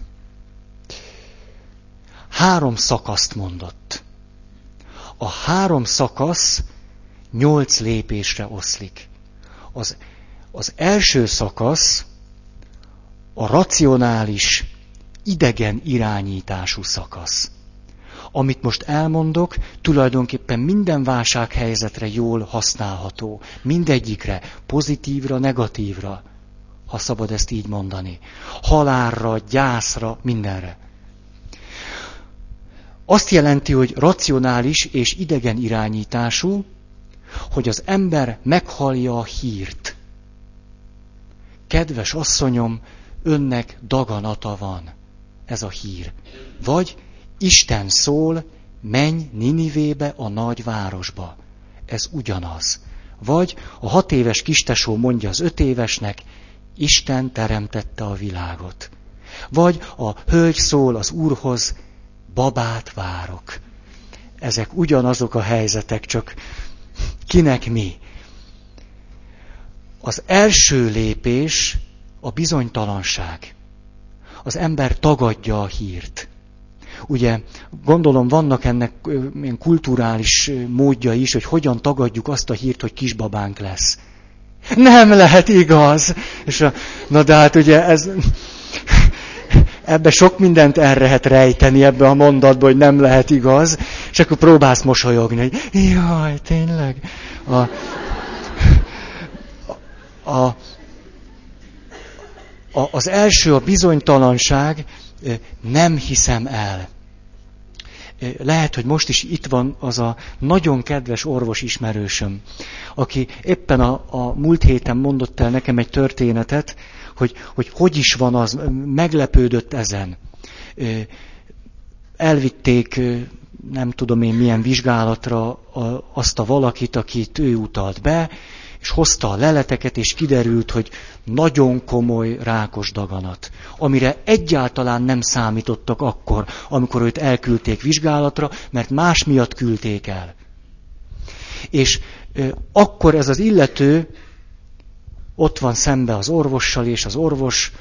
három szakaszt mondott. A három szakasz nyolc lépésre oszlik. Az az első szakasz a racionális, idegen irányítású szakasz. Amit most elmondok, tulajdonképpen minden válsághelyzetre jól használható. Mindegyikre, pozitívra, negatívra, ha szabad ezt így mondani. Halálra, gyászra, mindenre. Azt jelenti, hogy racionális és idegen irányítású, hogy az ember meghallja a hírt. Kedves asszonyom, önnek daganata van. Ez a hír. Vagy Isten szól, menj Ninivébe, a nagy városba. Ez ugyanaz. Vagy a hat éves kistesó mondja az öt évesnek, Isten teremtette a világot. Vagy a hölgy szól az úrhoz, babát várok. Ezek ugyanazok a helyzetek, csak kinek mi. Az első lépés a bizonytalanság. Az ember tagadja a hírt. Ugye, gondolom vannak ennek ilyen kulturális módja is, hogy hogyan tagadjuk azt a hírt, hogy kisbabánk lesz. Nem lehet igaz. És a, na de hát ugye ez, ebbe sok mindent el lehet rejteni ebbe a mondatba, hogy nem lehet igaz, és akkor próbálsz mosolyogni, hogy jaj, tényleg. A, a, a, az első a bizonytalanság, nem hiszem el. Lehet, hogy most is itt van az a nagyon kedves orvos ismerősöm, aki éppen a, a múlt héten mondott el nekem egy történetet, hogy, hogy hogy is van az, meglepődött ezen. Elvitték, nem tudom én milyen vizsgálatra azt a valakit, akit ő utalt be, és hozta a leleteket, és kiderült, hogy nagyon komoly rákos daganat, amire egyáltalán nem számítottak akkor, amikor őt elküldték vizsgálatra, mert más miatt küldték el. És akkor ez az illető ott van szembe az orvossal, és az orvos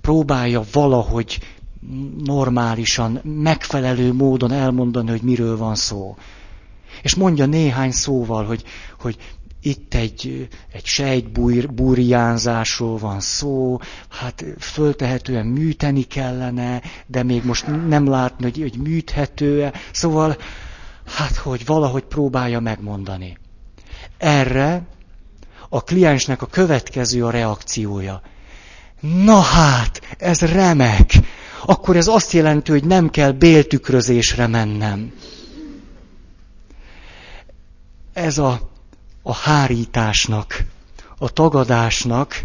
próbálja valahogy normálisan, megfelelő módon elmondani, hogy miről van szó. És mondja néhány szóval, hogy, hogy itt egy, egy sejtbúrjánzásról van szó, hát föltehetően műteni kellene, de még most nem látni, hogy, hogy műthető-e. Szóval, hát hogy valahogy próbálja megmondani. Erre a kliensnek a következő a reakciója. Na hát, ez remek. Akkor ez azt jelenti, hogy nem kell béltükrözésre mennem. Ez a, a hárításnak, a tagadásnak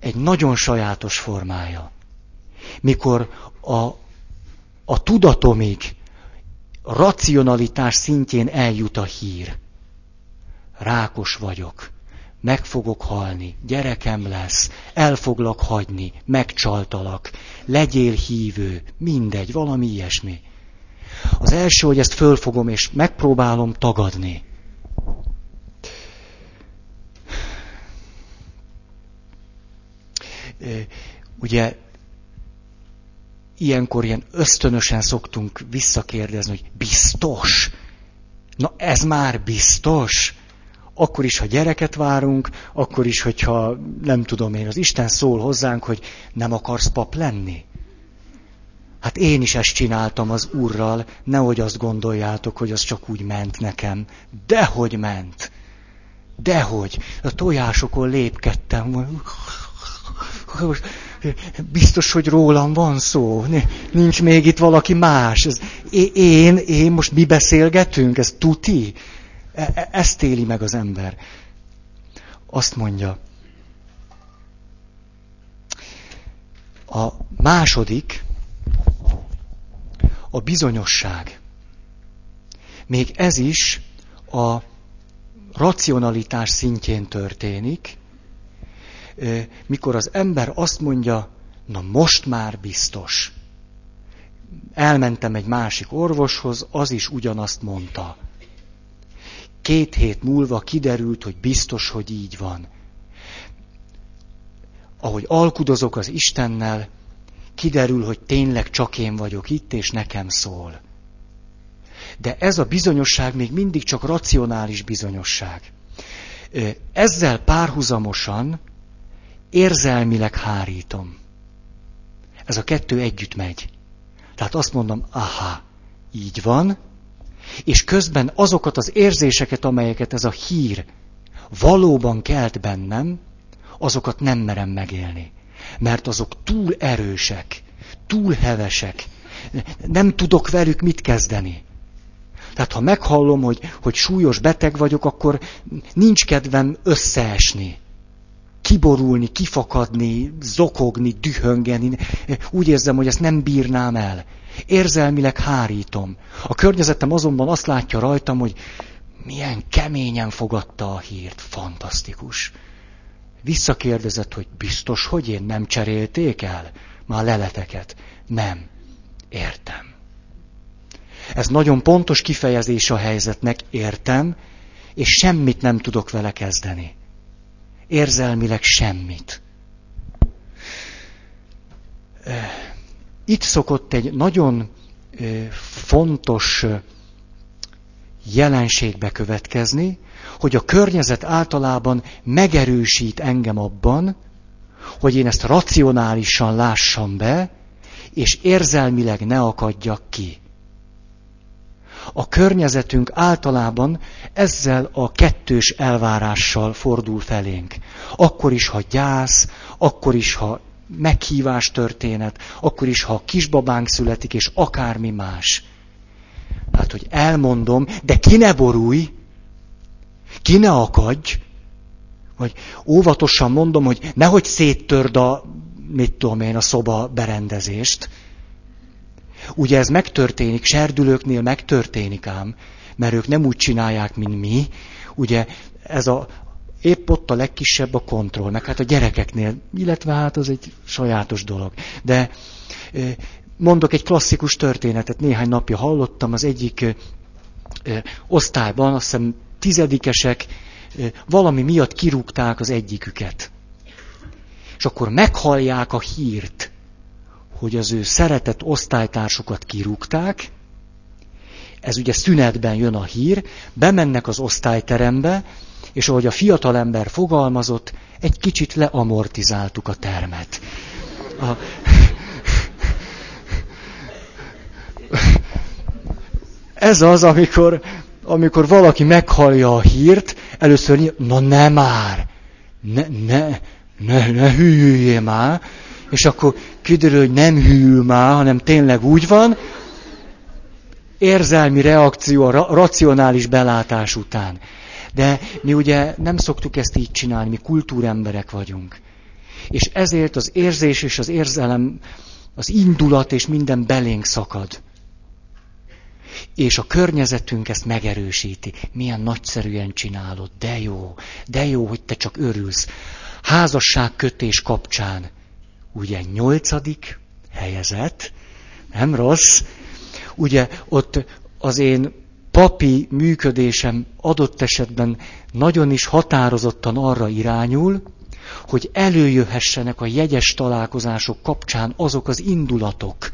egy nagyon sajátos formája. Mikor a, a tudatomig, a racionalitás szintjén eljut a hír rákos vagyok, meg fogok halni, gyerekem lesz, el foglak hagyni, megcsaltalak, legyél hívő, mindegy, valami ilyesmi. Az első, hogy ezt fölfogom és megpróbálom tagadni. Ugye ilyenkor ilyen ösztönösen szoktunk visszakérdezni, hogy biztos? Na ez már biztos? akkor is, ha gyereket várunk, akkor is, hogyha nem tudom én, az Isten szól hozzánk, hogy nem akarsz pap lenni. Hát én is ezt csináltam az Úrral, nehogy azt gondoljátok, hogy az csak úgy ment nekem. Dehogy ment. Dehogy. A tojásokon lépkedtem. Biztos, hogy rólam van szó. Nincs még itt valaki más. Ez, én, én, most mi beszélgetünk? Ez tuti? E, e, ezt éli meg az ember. Azt mondja, a második, a bizonyosság. Még ez is a racionalitás szintjén történik, mikor az ember azt mondja, na most már biztos. Elmentem egy másik orvoshoz, az is ugyanazt mondta. Két hét múlva kiderült, hogy biztos, hogy így van. Ahogy alkudozok az Istennel, kiderül, hogy tényleg csak én vagyok itt, és nekem szól. De ez a bizonyosság még mindig csak racionális bizonyosság. Ezzel párhuzamosan érzelmileg hárítom. Ez a kettő együtt megy. Tehát azt mondom, aha, így van, és közben azokat az érzéseket, amelyeket ez a hír valóban kelt bennem, azokat nem merem megélni. Mert azok túl erősek, túl hevesek. Nem tudok velük mit kezdeni. Tehát ha meghallom, hogy, hogy súlyos beteg vagyok, akkor nincs kedvem összeesni. Kiborulni, kifakadni, zokogni, dühöngeni. Úgy érzem, hogy ezt nem bírnám el. Érzelmileg hárítom. A környezetem azonban azt látja rajtam, hogy milyen keményen fogadta a hírt. Fantasztikus. Visszakérdezett, hogy biztos, hogy én nem cserélték el már leleteket. Nem. Értem. Ez nagyon pontos kifejezés a helyzetnek, értem, és semmit nem tudok vele kezdeni. Érzelmileg semmit. Itt szokott egy nagyon fontos jelenségbe következni, hogy a környezet általában megerősít engem abban, hogy én ezt racionálisan lássam be, és érzelmileg ne akadjak ki. A környezetünk általában ezzel a kettős elvárással fordul felénk. Akkor is, ha gyász, akkor is, ha meghívás történet, akkor is, ha kisbabánk születik, és akármi más. Hát, hogy elmondom, de ki ne borulj, ki ne akadj, vagy óvatosan mondom, hogy nehogy széttörd a, mit tudom én, a szoba berendezést. Ugye ez megtörténik, serdülőknél megtörténik ám, mert ők nem úgy csinálják, mint mi. Ugye ez a, épp ott a legkisebb a kontroll, meg hát a gyerekeknél, illetve hát az egy sajátos dolog. De mondok egy klasszikus történetet, néhány napja hallottam, az egyik osztályban, azt hiszem tizedikesek, valami miatt kirúgták az egyiküket. És akkor meghallják a hírt, hogy az ő szeretett osztálytársukat kirúgták, ez ugye szünetben jön a hír, bemennek az osztályterembe, és ahogy a fiatalember fogalmazott, egy kicsit leamortizáltuk a termet. A... Ez az, amikor, amikor valaki meghallja a hírt, először, na ne már, ne, ne, ne, ne hűljél már, és akkor kiderül, hogy nem hűl már, hanem tényleg úgy van, érzelmi reakció a racionális belátás után. De mi ugye nem szoktuk ezt így csinálni, mi kultúremberek vagyunk. És ezért az érzés és az érzelem, az indulat és minden belénk szakad. És a környezetünk ezt megerősíti. Milyen nagyszerűen csinálod, de jó, de jó, hogy te csak örülsz. Házasságkötés kapcsán, ugye nyolcadik helyezett, nem rossz, ugye ott az én papi működésem adott esetben nagyon is határozottan arra irányul, hogy előjöhessenek a jegyes találkozások kapcsán azok az indulatok,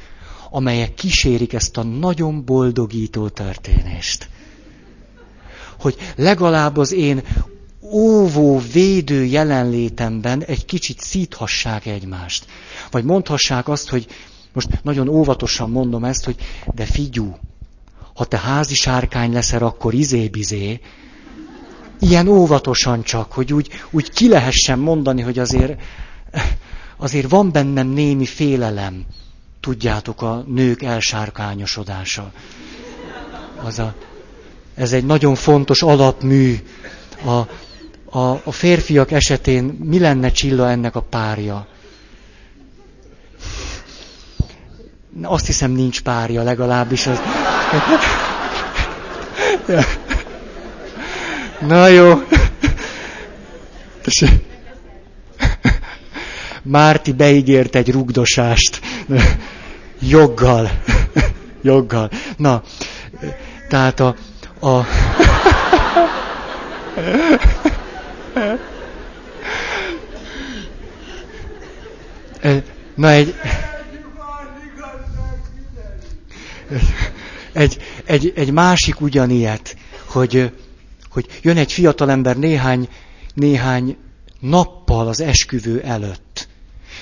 amelyek kísérik ezt a nagyon boldogító történést. Hogy legalább az én óvó, védő jelenlétemben egy kicsit szíthassák egymást. Vagy mondhassák azt, hogy most nagyon óvatosan mondom ezt, hogy de figyú, ha te házi sárkány leszel, akkor izé-bizé. Ilyen óvatosan csak, hogy úgy, úgy ki lehessen mondani, hogy azért, azért van bennem némi félelem. Tudjátok, a nők elsárkányosodása. Az a, ez egy nagyon fontos alapmű. A, a, a férfiak esetén mi lenne Csilla ennek a párja? Azt hiszem nincs párja legalábbis. Az... Na jó. Márti beígért egy rugdosást. Joggal. Joggal. Na, tehát a... a Na egy egy, egy, egy másik ugyanilyet, hogy, hogy jön egy fiatalember néhány, néhány nappal az esküvő előtt,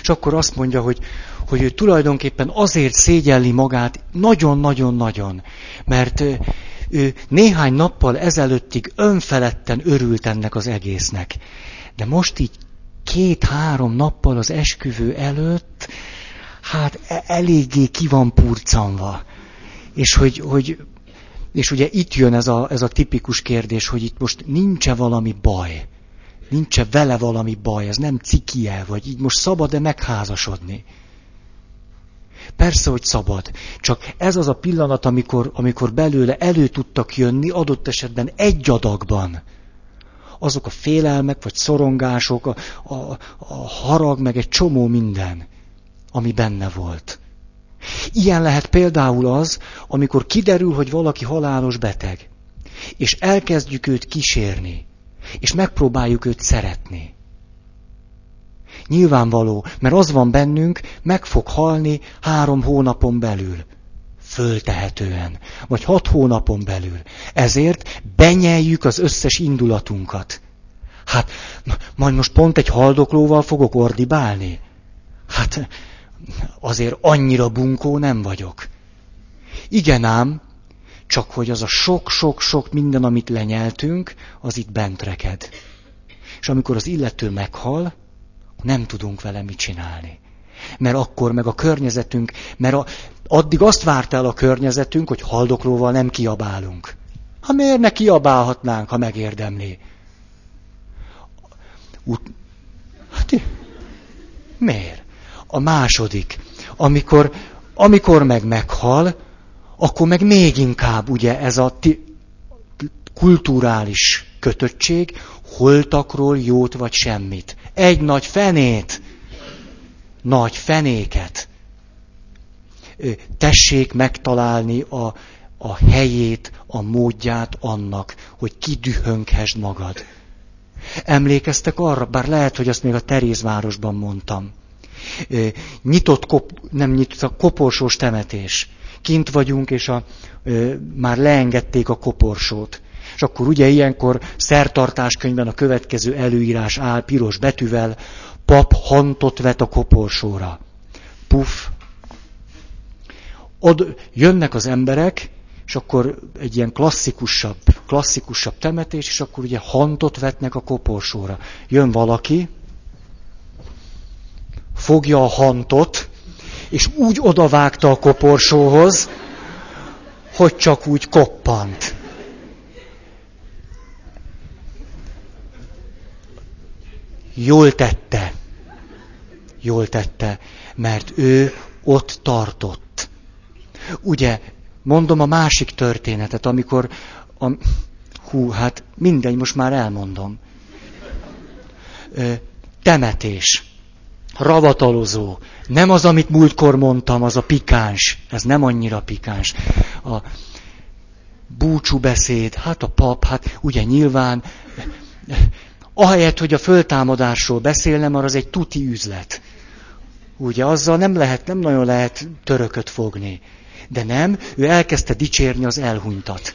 És akkor azt mondja, hogy, hogy ő tulajdonképpen azért szégyelli magát nagyon-nagyon-nagyon, mert ő néhány nappal ezelőttig önfeledten örült ennek az egésznek. De most így két-három nappal az esküvő előtt, hát e- eléggé ki van purcanva. És hogy, hogy és ugye itt jön ez a, ez a tipikus kérdés, hogy itt most nincs-e valami baj. Nincs-e vele valami baj, ez nem cikie, vagy így most szabad-e megházasodni. Persze, hogy szabad. Csak ez az a pillanat, amikor, amikor belőle elő tudtak jönni, adott esetben egy adagban. Azok a félelmek, vagy szorongások, a, a, a harag, meg egy csomó minden, ami benne volt. Ilyen lehet például az, amikor kiderül, hogy valaki halálos beteg, és elkezdjük őt kísérni, és megpróbáljuk őt szeretni. Nyilvánvaló, mert az van bennünk, meg fog halni három hónapon belül. Föltehetően. Vagy hat hónapon belül. Ezért benyeljük az összes indulatunkat. Hát, majd most pont egy haldoklóval fogok ordibálni. Hát, azért annyira bunkó nem vagyok. Igen ám, csak hogy az a sok-sok-sok minden, amit lenyeltünk, az itt bent reked. És amikor az illető meghal, nem tudunk vele mit csinálni. Mert akkor meg a környezetünk, mert a, addig azt várt el a környezetünk, hogy haldoklóval nem kiabálunk. Ha miért ne kiabálhatnánk, ha megérdemli? Ut- hát, miért? A második, amikor, amikor meg meghal, akkor meg még inkább ugye ez a ti, kulturális kötöttség, holtakról jót vagy semmit. Egy nagy fenét, nagy fenéket. Tessék megtalálni a, a helyét, a módját annak, hogy kidühönkhesd magad. Emlékeztek arra, bár lehet, hogy azt még a Terézvárosban mondtam. Nyitott, kop, nem nyitott, a koporsós temetés. Kint vagyunk, és a, már leengedték a koporsót. És akkor ugye ilyenkor szertartáskönyvben a következő előírás áll piros betűvel, pap hantot vet a koporsóra. Puff. Od, jönnek az emberek, és akkor egy ilyen klasszikusabb, klasszikusabb temetés, és akkor ugye hantot vetnek a koporsóra. Jön valaki, fogja a hantot, és úgy odavágta a koporsóhoz, hogy csak úgy koppant. Jól tette. Jól tette, mert ő ott tartott. Ugye, mondom a másik történetet, amikor a, hú, hát mindegy, most már elmondom. Temetés. Ravatalozó. Nem az, amit múltkor mondtam, az a pikáns. Ez nem annyira pikáns. A búcsú beszéd, hát a pap, hát ugye nyilván Ahelyett, hogy a föltámadásról beszélne, mert az egy tuti üzlet. Ugye azzal nem lehet, nem nagyon lehet törököt fogni. De nem, ő elkezdte dicsérni az elhunytat.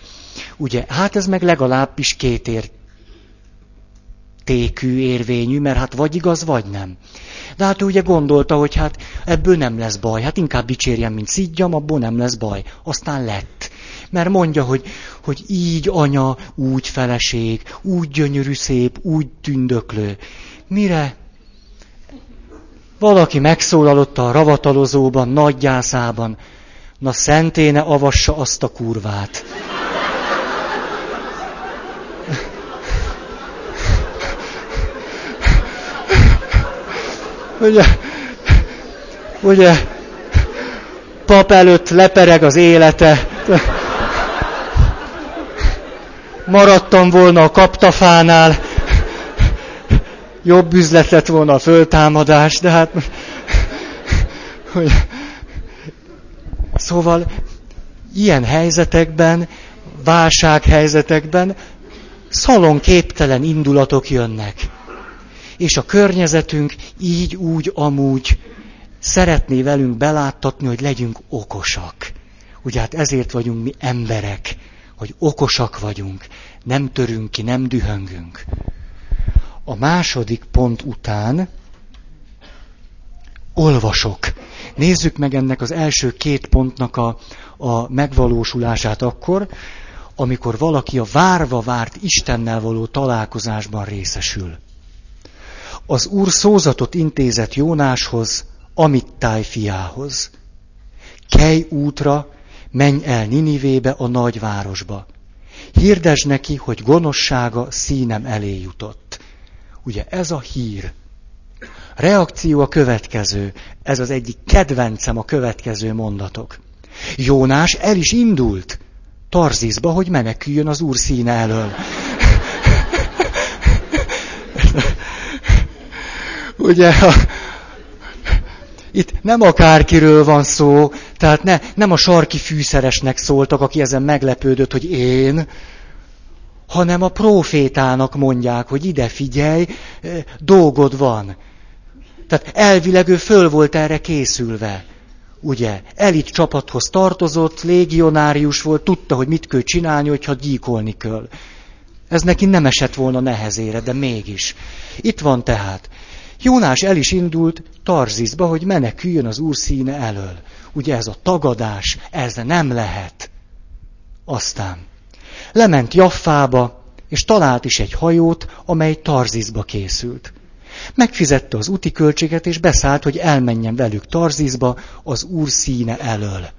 Ugye, hát ez meg legalábbis két értékű, érvényű, mert hát vagy igaz, vagy nem. De hát ő ugye gondolta, hogy hát ebből nem lesz baj, hát inkább dicsérjem, mint szidjam, abból nem lesz baj. Aztán lett mert mondja, hogy, hogy így anya, úgy feleség, úgy gyönyörű szép, úgy tündöklő. Mire? Valaki megszólalott a ravatalozóban, nagyjászában. Na szenténe avassa azt a kurvát. Ugye, ugye, pap előtt lepereg az élete maradtam volna a kaptafánál, jobb üzlet lett volna a föltámadás, de hát... Hogy... Szóval ilyen helyzetekben, válsághelyzetekben szalonképtelen indulatok jönnek. És a környezetünk így, úgy, amúgy szeretné velünk beláttatni, hogy legyünk okosak. Ugye hát ezért vagyunk mi emberek hogy okosak vagyunk, nem törünk ki, nem dühöngünk. A második pont után olvasok. Nézzük meg ennek az első két pontnak a, a megvalósulását akkor, amikor valaki a várva várt Istennel való találkozásban részesül. Az úr szózatot intézett Jónáshoz, Amittáj fiához. Kelj útra, menj el Ninivébe, a nagyvárosba. Hirdesd neki, hogy gonoszsága színem elé jutott. Ugye ez a hír. Reakció a következő. Ez az egyik kedvencem a következő mondatok. Jónás el is indult Tarzizba, hogy meneküljön az úr színe elől. Ugye, a, itt nem akárkiről van szó, tehát ne, nem a sarki fűszeresnek szóltak, aki ezen meglepődött, hogy én, hanem a profétának mondják, hogy ide figyelj, dolgod van. Tehát elvileg ő föl volt erre készülve. Ugye, elit csapathoz tartozott, légionárius volt, tudta, hogy mit kell csinálni, hogyha gyíkolni kell. Ez neki nem esett volna nehezére, de mégis. Itt van tehát. Jónás el is indult Tarzizba, hogy meneküljön az úr színe elől. Ugye ez a tagadás, ez nem lehet. Aztán lement Jaffába, és talált is egy hajót, amely Tarzizba készült. Megfizette az úti költséget, és beszállt, hogy elmenjen velük Tarzizba az úr színe elől.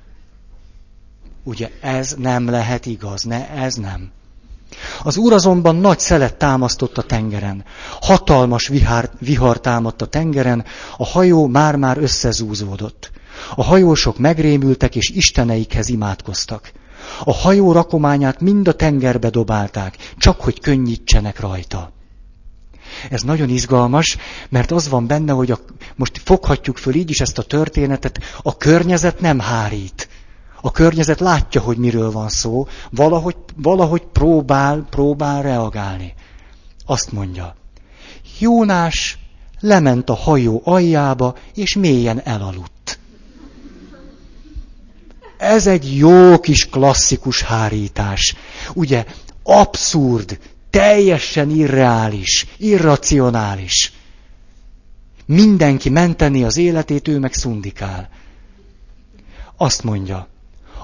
Ugye ez nem lehet igaz, ne, ez nem. Az úr azonban nagy szelet támasztott a tengeren. Hatalmas vihar, vihar támadt a tengeren, a hajó már-már összezúzódott. A hajósok megrémültek és isteneikhez imádkoztak. A hajó rakományát mind a tengerbe dobálták, csak hogy könnyítsenek rajta. Ez nagyon izgalmas, mert az van benne, hogy a, most foghatjuk föl így is ezt a történetet, a környezet nem hárít. A környezet látja, hogy miről van szó, valahogy, valahogy próbál, próbál reagálni. Azt mondja, Jónás lement a hajó aljába, és mélyen elaludt. Ez egy jó kis klasszikus hárítás. Ugye, abszurd, teljesen irreális, irracionális. Mindenki menteni az életét, ő meg szundikál. Azt mondja,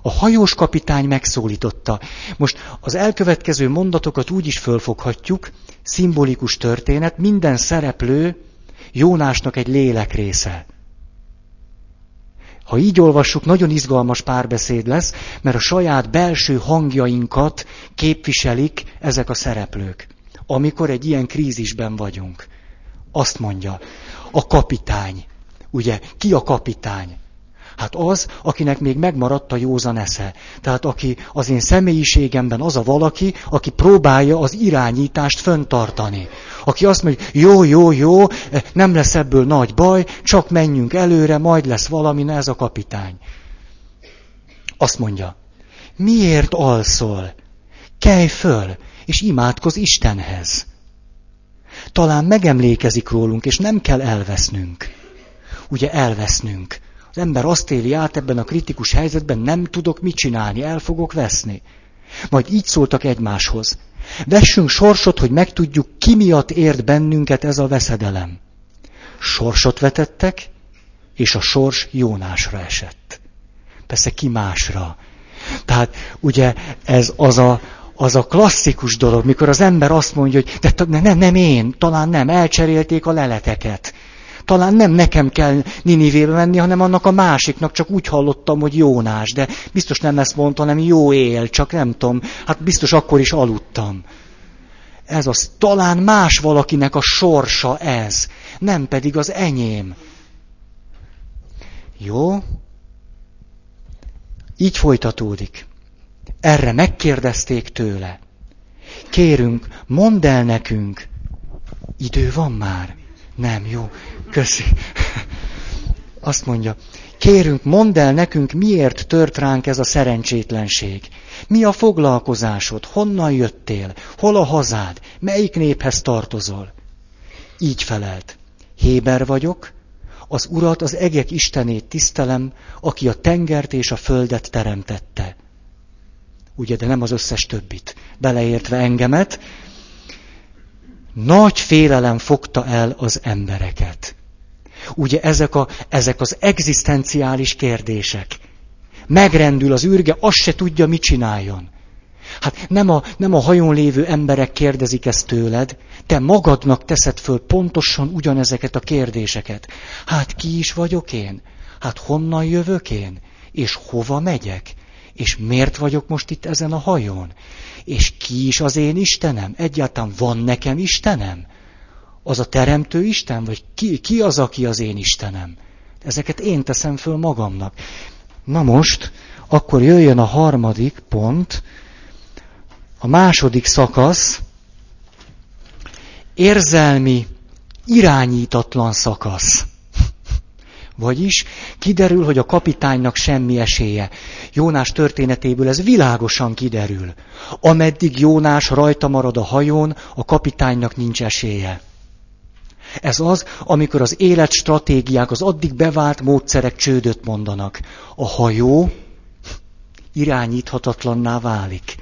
a hajós kapitány megszólította. Most az elkövetkező mondatokat úgy is fölfoghatjuk, szimbolikus történet, minden szereplő Jónásnak egy lélek része. Ha így olvassuk, nagyon izgalmas párbeszéd lesz, mert a saját belső hangjainkat képviselik ezek a szereplők, amikor egy ilyen krízisben vagyunk. Azt mondja, a kapitány. Ugye, ki a kapitány? Hát az, akinek még megmaradt a józan esze. Tehát aki az én személyiségemben az a valaki, aki próbálja az irányítást föntartani. Aki azt mondja, jó, jó, jó, nem lesz ebből nagy baj, csak menjünk előre, majd lesz valami, ne ez a kapitány. Azt mondja, miért alszol? Kelj föl, és imádkoz Istenhez. Talán megemlékezik rólunk, és nem kell elvesznünk. Ugye elvesznünk. Az ember azt éli át ebben a kritikus helyzetben, nem tudok mit csinálni, el fogok veszni. Majd így szóltak egymáshoz. Vessünk sorsot, hogy megtudjuk, ki miatt ért bennünket ez a veszedelem. Sorsot vetettek, és a sors Jónásra esett. Persze ki másra. Tehát ugye ez az a, az a klasszikus dolog, mikor az ember azt mondja, hogy de nem, nem én, talán nem, elcserélték a leleteket talán nem nekem kell Ninivébe menni, hanem annak a másiknak, csak úgy hallottam, hogy Jónás, de biztos nem ezt mondta, hanem jó él, csak nem tudom, hát biztos akkor is aludtam. Ez az, talán más valakinek a sorsa ez, nem pedig az enyém. Jó? Így folytatódik. Erre megkérdezték tőle. Kérünk, mondd el nekünk. Idő van már? Nem, jó. Köszi. Azt mondja, kérünk, mondd el nekünk, miért tört ránk ez a szerencsétlenség. Mi a foglalkozásod? Honnan jöttél? Hol a hazád? Melyik néphez tartozol? Így felelt. Héber vagyok, az Urat, az egek Istenét tisztelem, aki a tengert és a földet teremtette. Ugye, de nem az összes többit. Beleértve engemet, nagy félelem fogta el az embereket. Ugye ezek, a, ezek az egzisztenciális kérdések. Megrendül az űrge, azt se tudja, mit csináljon. Hát nem a, nem a hajón lévő emberek kérdezik ezt tőled, te magadnak teszed föl pontosan ugyanezeket a kérdéseket. Hát ki is vagyok én? Hát honnan jövök én? És hova megyek? És miért vagyok most itt ezen a hajón? És ki is az én Istenem? Egyáltalán van nekem Istenem? Az a teremtő Isten? Vagy ki, ki az, aki az én Istenem? Ezeket én teszem föl magamnak. Na most, akkor jöjjön a harmadik pont, a második szakasz, érzelmi, irányítatlan szakasz. Vagyis kiderül, hogy a kapitánynak semmi esélye. Jónás történetéből ez világosan kiderül. Ameddig Jónás rajta marad a hajón, a kapitánynak nincs esélye. Ez az, amikor az életstratégiák, az addig bevált módszerek csődöt mondanak. A hajó irányíthatatlanná válik.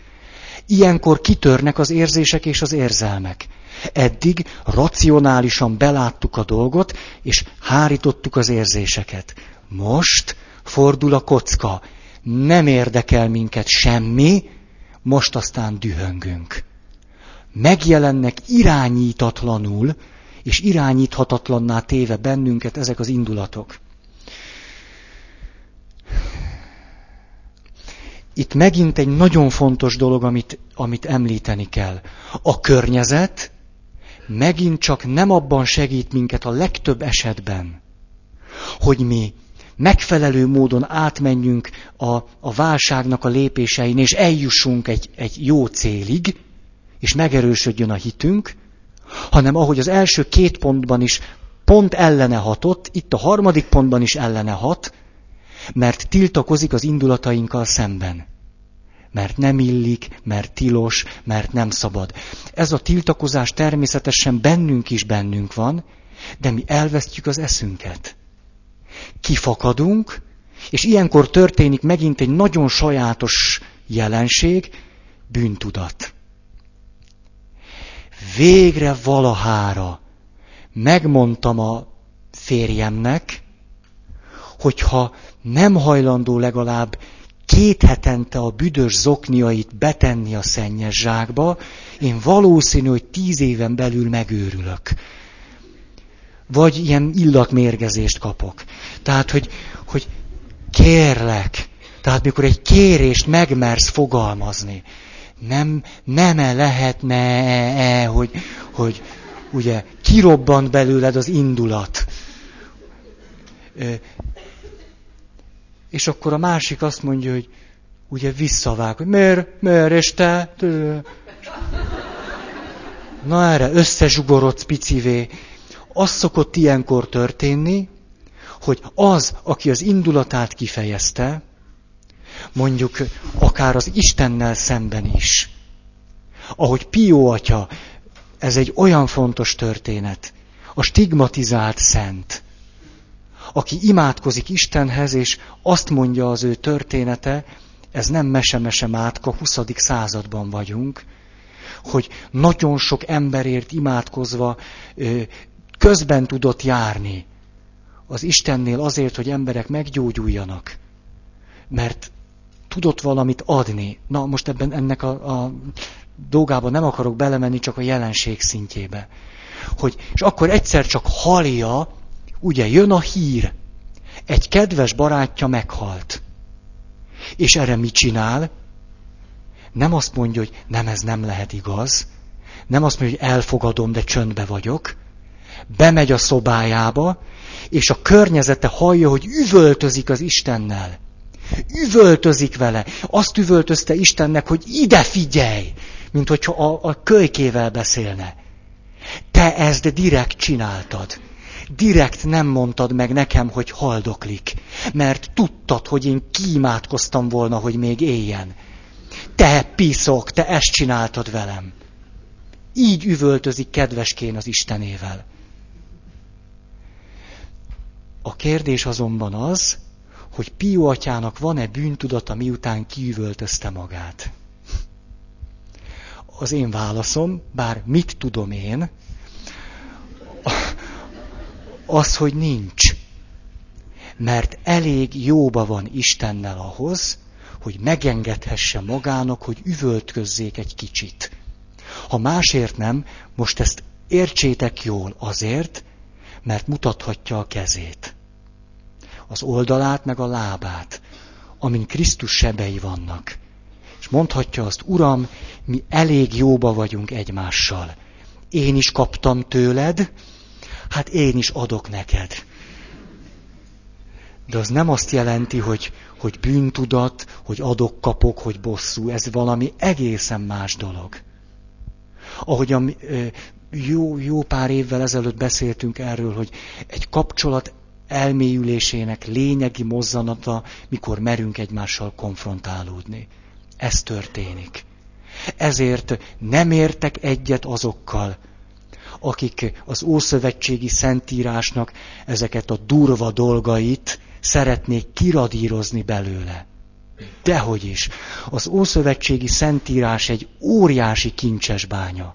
Ilyenkor kitörnek az érzések és az érzelmek. Eddig racionálisan beláttuk a dolgot, és hárítottuk az érzéseket. Most fordul a kocka. Nem érdekel minket semmi, most aztán dühöngünk. Megjelennek irányítatlanul, és irányíthatatlanná téve bennünket ezek az indulatok. Itt megint egy nagyon fontos dolog, amit, amit említeni kell. A környezet megint csak nem abban segít minket a legtöbb esetben, hogy mi megfelelő módon átmenjünk a, a válságnak a lépésein, és eljussunk egy, egy jó célig, és megerősödjön a hitünk, hanem ahogy az első két pontban is pont ellene hatott, itt a harmadik pontban is ellene hat, mert tiltakozik az indulatainkkal szemben. Mert nem illik, mert tilos, mert nem szabad. Ez a tiltakozás természetesen bennünk is bennünk van, de mi elvesztjük az eszünket. Kifakadunk, és ilyenkor történik megint egy nagyon sajátos jelenség, bűntudat. Végre valahára megmondtam a férjemnek, hogyha nem hajlandó legalább két hetente a büdös zokniait betenni a szennyes zsákba, én valószínű, hogy tíz éven belül megőrülök. Vagy ilyen illatmérgezést kapok. Tehát, hogy, hogy kérlek, tehát mikor egy kérést megmersz fogalmazni, nem, nem -e lehetne, -e, hogy, hogy ugye kirobbant belőled az indulat. És akkor a másik azt mondja, hogy ugye visszavág, hogy miért, miért, és te? Na erre összezsugorodsz picivé. Az szokott ilyenkor történni, hogy az, aki az indulatát kifejezte, mondjuk akár az Istennel szemben is. Ahogy Pió atya, ez egy olyan fontos történet, a stigmatizált szent, aki imádkozik Istenhez, és azt mondja az ő története, ez nem mese-mese mátka, 20. században vagyunk, hogy nagyon sok emberért imádkozva közben tudott járni az Istennél azért, hogy emberek meggyógyuljanak. Mert tudott valamit adni. Na, most ebben ennek a, a dolgába nem akarok belemenni, csak a jelenség szintjébe. Hogy, és akkor egyszer csak halja, ugye jön a hír, egy kedves barátja meghalt. És erre mit csinál? Nem azt mondja, hogy nem, ez nem lehet igaz. Nem azt mondja, hogy elfogadom, de csöndbe vagyok. Bemegy a szobájába, és a környezete hallja, hogy üvöltözik az Istennel. Üvöltözik vele. Azt üvöltözte Istennek, hogy ide figyelj, mint hogyha a, a kölykével beszélne. Te ezt direkt csináltad. Direkt nem mondtad meg nekem, hogy haldoklik, mert tudtad, hogy én kímádkoztam volna, hogy még éljen. Te piszok, te ezt csináltad velem. Így üvöltözik kedveskén az Istenével. A kérdés azonban az, hogy Pió atyának van-e bűntudata, miután kiüvöltözte magát. Az én válaszom, bár mit tudom én, Az, hogy nincs. Mert elég jóba van Istennel ahhoz, hogy megengedhesse magának, hogy üvöltközzék egy kicsit. Ha másért nem, most ezt értsétek jól azért, mert mutathatja a kezét. Az oldalát meg a lábát, amin Krisztus sebei vannak. És mondhatja azt, Uram, mi elég jóba vagyunk egymással. Én is kaptam tőled, hát én is adok neked. De az nem azt jelenti, hogy, hogy bűntudat, hogy adok-kapok, hogy bosszú. Ez valami egészen más dolog. Ahogy a, jó, jó pár évvel ezelőtt beszéltünk erről, hogy egy kapcsolat elmélyülésének lényegi mozzanata, mikor merünk egymással konfrontálódni. Ez történik. Ezért nem értek egyet azokkal, akik az Ószövetségi Szentírásnak ezeket a durva dolgait szeretnék kiradírozni belőle. Dehogy is. Az Ószövetségi Szentírás egy óriási kincses bánya.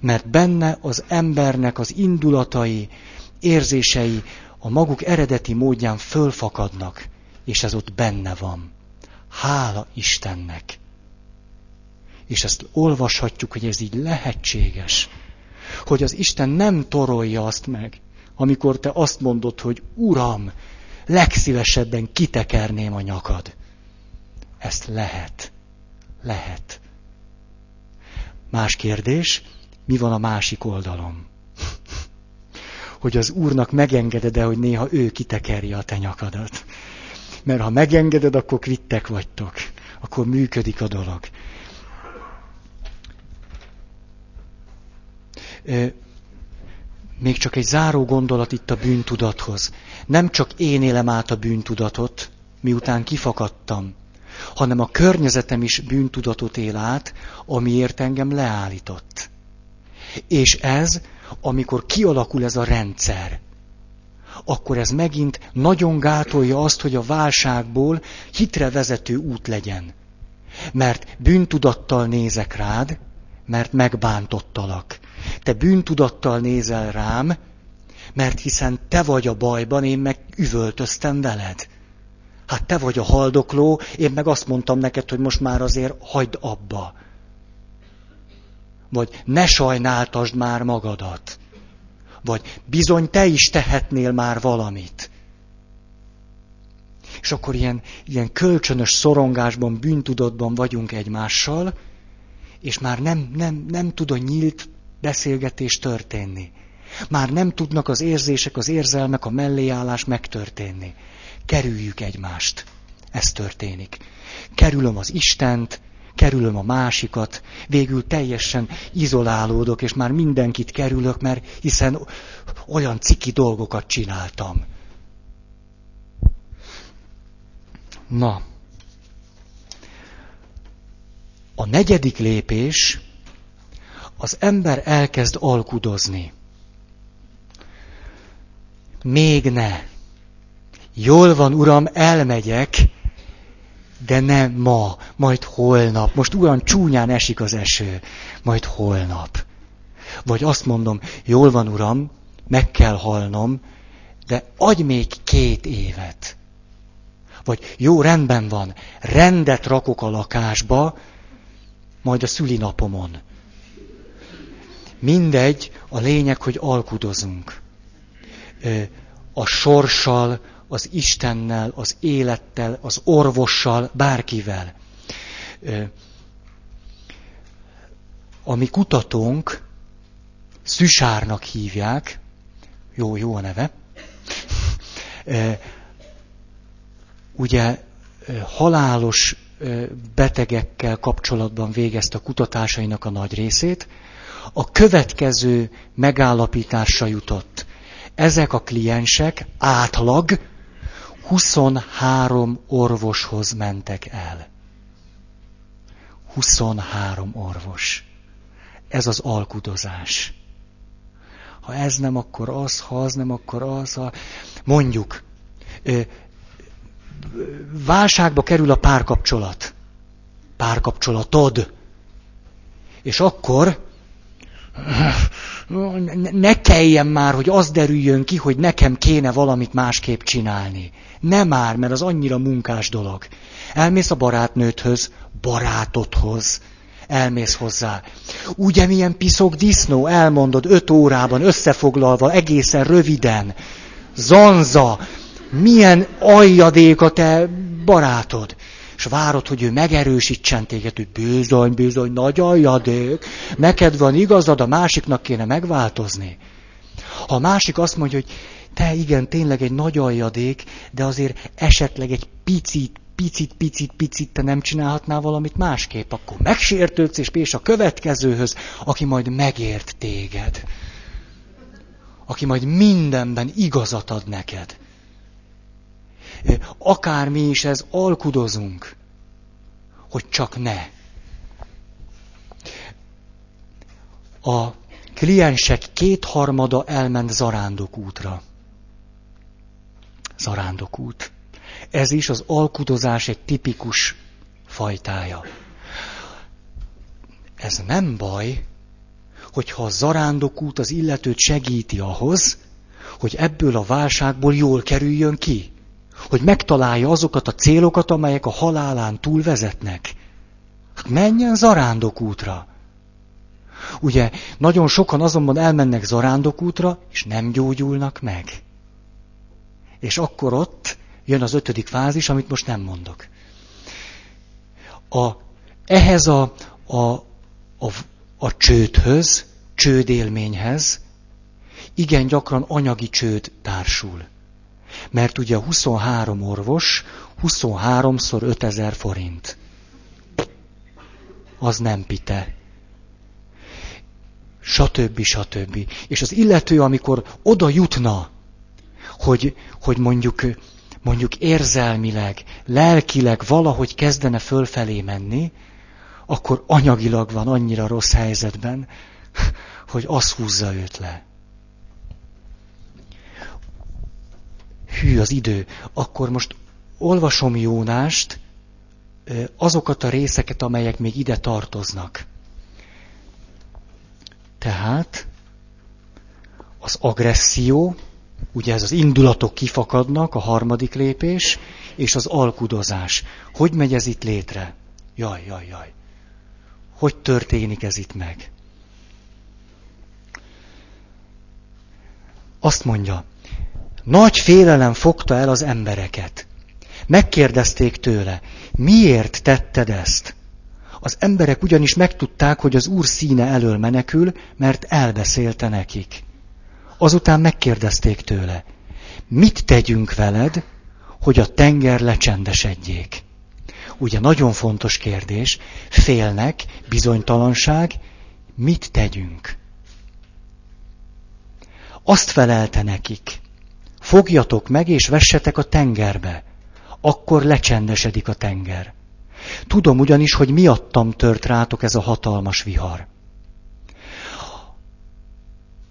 Mert benne az embernek az indulatai, érzései a maguk eredeti módján fölfakadnak, és ez ott benne van. Hála Istennek! És ezt olvashatjuk, hogy ez így lehetséges. Hogy az Isten nem torolja azt meg, amikor te azt mondod, hogy Uram, legszívesebben kitekerném a nyakad. Ezt lehet. Lehet. Más kérdés, mi van a másik oldalon? Hogy az Úrnak megengeded-e, hogy néha ő kitekerje a te nyakadat. Mert ha megengeded, akkor kvittek vagytok. Akkor működik a dolog. Még csak egy záró gondolat itt a bűntudathoz. Nem csak én élem át a bűntudatot, miután kifakadtam, hanem a környezetem is bűntudatot él át, amiért engem leállított. És ez, amikor kialakul ez a rendszer, akkor ez megint nagyon gátolja azt, hogy a válságból hitre vezető út legyen. Mert bűntudattal nézek rád, mert megbántottalak. Te bűntudattal nézel rám, mert hiszen te vagy a bajban, én meg üvöltöztem veled. Hát te vagy a haldokló, én meg azt mondtam neked, hogy most már azért hagyd abba. Vagy ne sajnáltasd már magadat. Vagy bizony te is tehetnél már valamit. És akkor ilyen, ilyen kölcsönös szorongásban, bűntudatban vagyunk egymással, és már nem, nem, nem tud a nyílt beszélgetés történni. Már nem tudnak az érzések, az érzelmek, a melléállás megtörténni. Kerüljük egymást. Ez történik. Kerülöm az Istent, kerülöm a másikat, végül teljesen izolálódok, és már mindenkit kerülök, mert hiszen olyan ciki dolgokat csináltam. Na, a negyedik lépés, az ember elkezd alkudozni. Még ne. Jól van, uram, elmegyek, de nem ma, majd holnap. Most olyan csúnyán esik az eső, majd holnap. Vagy azt mondom, jól van, uram, meg kell halnom, de adj még két évet. Vagy jó, rendben van, rendet rakok a lakásba, majd a szülinapomon. Mindegy, a lényeg, hogy alkudozunk. A sorssal, az Istennel, az élettel, az orvossal, bárkivel. A mi kutatónk, Szüsárnak hívják, jó, jó a neve, ugye halálos betegekkel kapcsolatban végezte a kutatásainak a nagy részét, a következő megállapításra jutott. Ezek a kliensek átlag 23 orvoshoz mentek el. 23 orvos. Ez az alkudozás. Ha ez nem, akkor az, ha az nem, akkor az. Ha... Mondjuk, válságba kerül a párkapcsolat. Párkapcsolatod. És akkor ne kelljen már, hogy az derüljön ki, hogy nekem kéne valamit másképp csinálni. Nem már, mert az annyira munkás dolog. Elmész a barátnődhöz, barátodhoz, elmész hozzá. Ugye milyen piszok disznó, elmondod öt órában, összefoglalva, egészen röviden. Zanza, milyen aljadék a te barátod. És várod, hogy ő megerősítsen téged, hogy bizony, bizony, nagy aljadék, neked van igazad, a másiknak kéne megváltozni. Ha a másik azt mondja, hogy te igen, tényleg egy nagy aljadék, de azért esetleg egy picit, picit, picit, picit te nem csinálhatnál valamit másképp, akkor megsértődsz, és és a következőhöz, aki majd megért téged. Aki majd mindenben igazat ad neked. Akármi is ez, alkudozunk, hogy csak ne. A kliensek kétharmada elment zarándokútra. Zarándokút. Ez is az alkudozás egy tipikus fajtája. Ez nem baj, hogyha a zarándokút az illetőt segíti ahhoz, hogy ebből a válságból jól kerüljön ki. Hogy megtalálja azokat a célokat, amelyek a halálán túl vezetnek. Hát menjen zarándokútra. Ugye, nagyon sokan azonban elmennek zarándokútra, és nem gyógyulnak meg. És akkor ott jön az ötödik fázis, amit most nem mondok. A, ehhez a, a, a, a csődhöz, csődélményhez igen gyakran anyagi csőd társul. Mert ugye 23 orvos, 23-szor 5000 forint. Az nem pite. Satöbbi, satöbbi. És az illető, amikor oda jutna, hogy, hogy mondjuk mondjuk érzelmileg, lelkileg valahogy kezdene fölfelé menni, akkor anyagilag van annyira rossz helyzetben, hogy az húzza őt le. Hű az idő. Akkor most olvasom Jónást, azokat a részeket, amelyek még ide tartoznak. Tehát az agresszió, Ugye ez az indulatok kifakadnak, a harmadik lépés, és az alkudozás. Hogy megy ez itt létre? Jaj, jaj, jaj. Hogy történik ez itt meg? Azt mondja, nagy félelem fogta el az embereket. Megkérdezték tőle, miért tetted ezt? Az emberek ugyanis megtudták, hogy az úr színe elől menekül, mert elbeszélte nekik. Azután megkérdezték tőle, mit tegyünk veled, hogy a tenger lecsendesedjék? Ugye nagyon fontos kérdés, félnek, bizonytalanság, mit tegyünk? Azt felelte nekik, fogjatok meg és vessetek a tengerbe, akkor lecsendesedik a tenger. Tudom ugyanis, hogy miattam tört rátok ez a hatalmas vihar.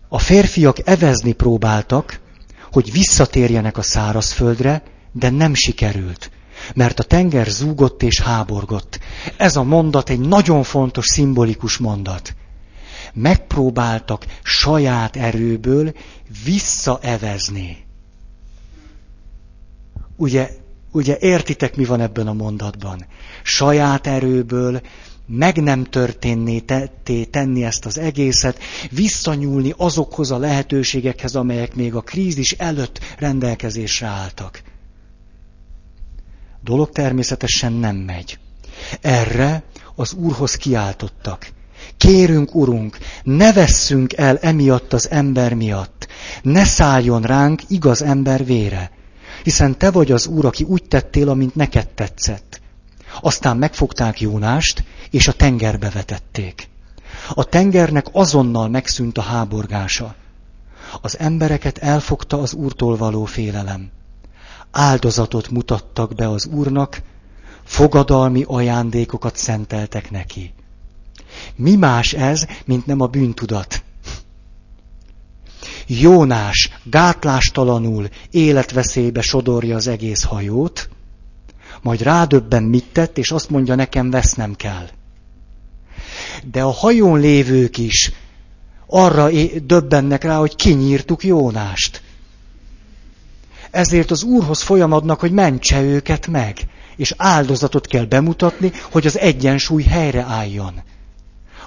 A férfiak evezni próbáltak, hogy visszatérjenek a szárazföldre, de nem sikerült, mert a tenger zúgott és háborgott. Ez a mondat egy nagyon fontos, szimbolikus mondat. Megpróbáltak saját erőből visszaevezni. Ugye, ugye értitek, mi van ebben a mondatban? Saját erőből meg nem történné tetté tenni ezt az egészet, visszanyúlni azokhoz a lehetőségekhez, amelyek még a krízis előtt rendelkezésre álltak. Dolog természetesen nem megy. Erre az Úrhoz kiáltottak. Kérünk, Urunk, ne vesszünk el emiatt az ember miatt, ne szálljon ránk igaz ember vére, hiszen Te vagy az Úr, aki úgy tettél, amint neked tetszett. Aztán megfogták Jónást, és a tengerbe vetették. A tengernek azonnal megszűnt a háborgása. Az embereket elfogta az úrtól való félelem. Áldozatot mutattak be az úrnak, fogadalmi ajándékokat szenteltek neki. Mi más ez, mint nem a bűntudat? Jónás gátlástalanul életveszélybe sodorja az egész hajót, majd rádöbben mit tett, és azt mondja, nekem vesznem kell. De a hajón lévők is arra döbbennek rá, hogy kinyírtuk Jónást. Ezért az Úrhoz folyamadnak, hogy mentse őket meg, és áldozatot kell bemutatni, hogy az egyensúly helyre álljon.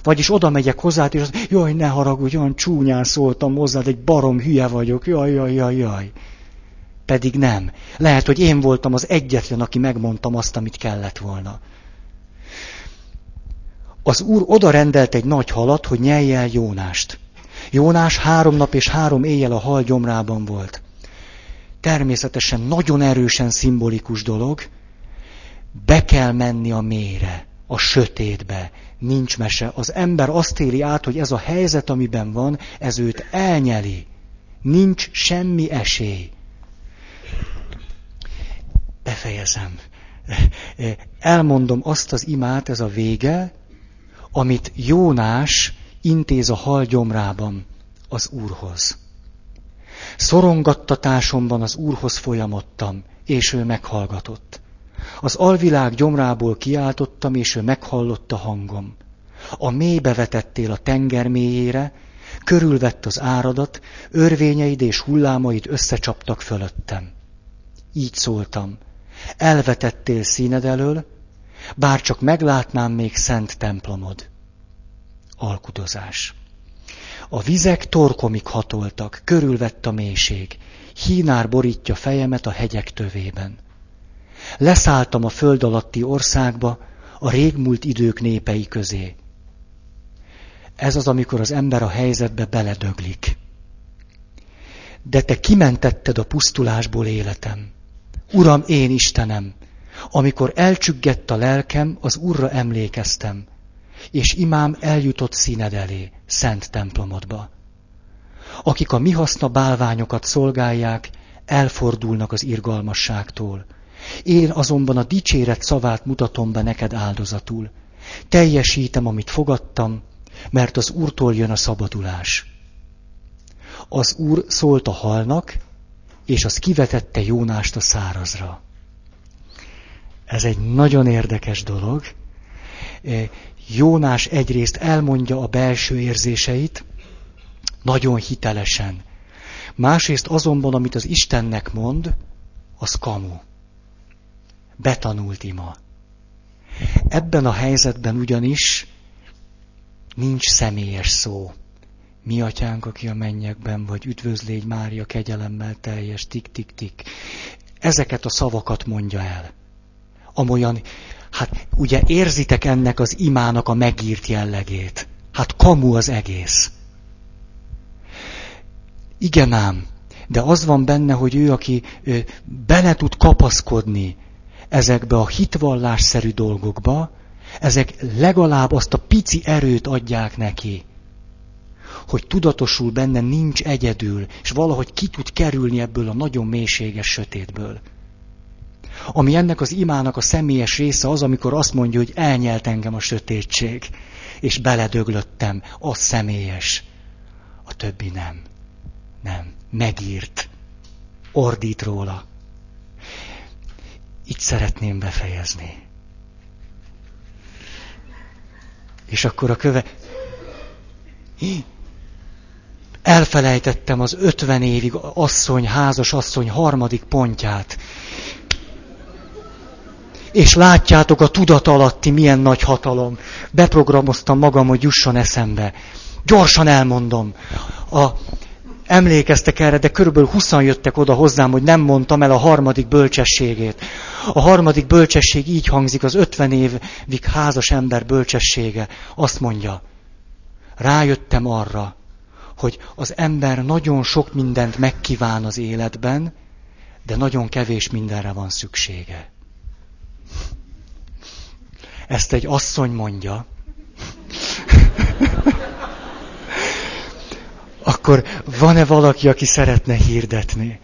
Vagyis oda megyek hozzá, és az, jaj, ne haragudj, olyan csúnyán szóltam hozzád, egy barom hülye vagyok, jaj, jaj, jaj, jaj. Pedig nem. Lehet, hogy én voltam az egyetlen, aki megmondtam azt, amit kellett volna. Az úr oda rendelt egy nagy halat, hogy nyelje el Jónást. Jónás három nap és három éjjel a hal gyomrában volt. Természetesen nagyon erősen szimbolikus dolog, be kell menni a mélyre, a sötétbe, nincs mese. Az ember azt éli át, hogy ez a helyzet, amiben van, ez őt elnyeli. Nincs semmi esély. Befejezem. Elmondom azt az imát, ez a vége, amit Jónás intéz a hal gyomrában az Úrhoz. Szorongattatásomban az Úrhoz folyamodtam, és ő meghallgatott. Az alvilág gyomrából kiáltottam, és ő meghallotta hangom. A mélybe vetettél a tenger mélyére, körülvett az áradat, örvényeid és hullámaid összecsaptak fölöttem. Így szóltam. Elvetettél színed elől, bár csak meglátnám még szent templomod. Alkudozás. A vizek torkomig hatoltak, körülvett a mélység. Hínár borítja fejemet a hegyek tövében. Leszálltam a föld alatti országba, a régmúlt idők népei közé. Ez az, amikor az ember a helyzetbe beledöglik. De te kimentetted a pusztulásból életem. Uram, én Istenem, amikor elcsüggett a lelkem, az Urra emlékeztem, és imám eljutott színed elé, szent templomodba. Akik a mi haszna bálványokat szolgálják, elfordulnak az irgalmasságtól. Én azonban a dicséret szavát mutatom be neked áldozatul. Teljesítem, amit fogadtam, mert az Úrtól jön a szabadulás. Az Úr szólt a halnak, és az kivetette Jónást a szárazra. Ez egy nagyon érdekes dolog. E, Jónás egyrészt elmondja a belső érzéseit, nagyon hitelesen. Másrészt azonban, amit az Istennek mond, az kamu. Betanult ima. Ebben a helyzetben ugyanis nincs személyes szó. Mi atyánk, aki a mennyekben vagy, üdvözlégy Mária kegyelemmel teljes, tik-tik-tik. Ezeket a szavakat mondja el. Amolyan, hát ugye érzitek ennek az imának a megírt jellegét. Hát kamu az egész. Igen ám, de az van benne, hogy ő, aki bele tud kapaszkodni ezekbe a hitvallásszerű dolgokba, ezek legalább azt a pici erőt adják neki, hogy tudatosul benne nincs egyedül, és valahogy ki tud kerülni ebből a nagyon mélységes sötétből. Ami ennek az imának a személyes része az, amikor azt mondja, hogy elnyelt engem a sötétség, és beledöglöttem, az személyes. A többi nem. Nem. Megírt. Ordít róla. Itt szeretném befejezni. És akkor a köve... Elfelejtettem az ötven évig asszony, házas asszony harmadik pontját. És látjátok a tudat alatti milyen nagy hatalom. Beprogramoztam magam, hogy jusson eszembe. Gyorsan elmondom. A, emlékeztek erre, de körülbelül huszan jöttek oda hozzám, hogy nem mondtam el a harmadik bölcsességét. A harmadik bölcsesség így hangzik, az ötven évig házas ember bölcsessége. Azt mondja, rájöttem arra, hogy az ember nagyon sok mindent megkíván az életben, de nagyon kevés mindenre van szüksége. Ezt egy asszony mondja. Akkor van-e valaki, aki szeretne hirdetni?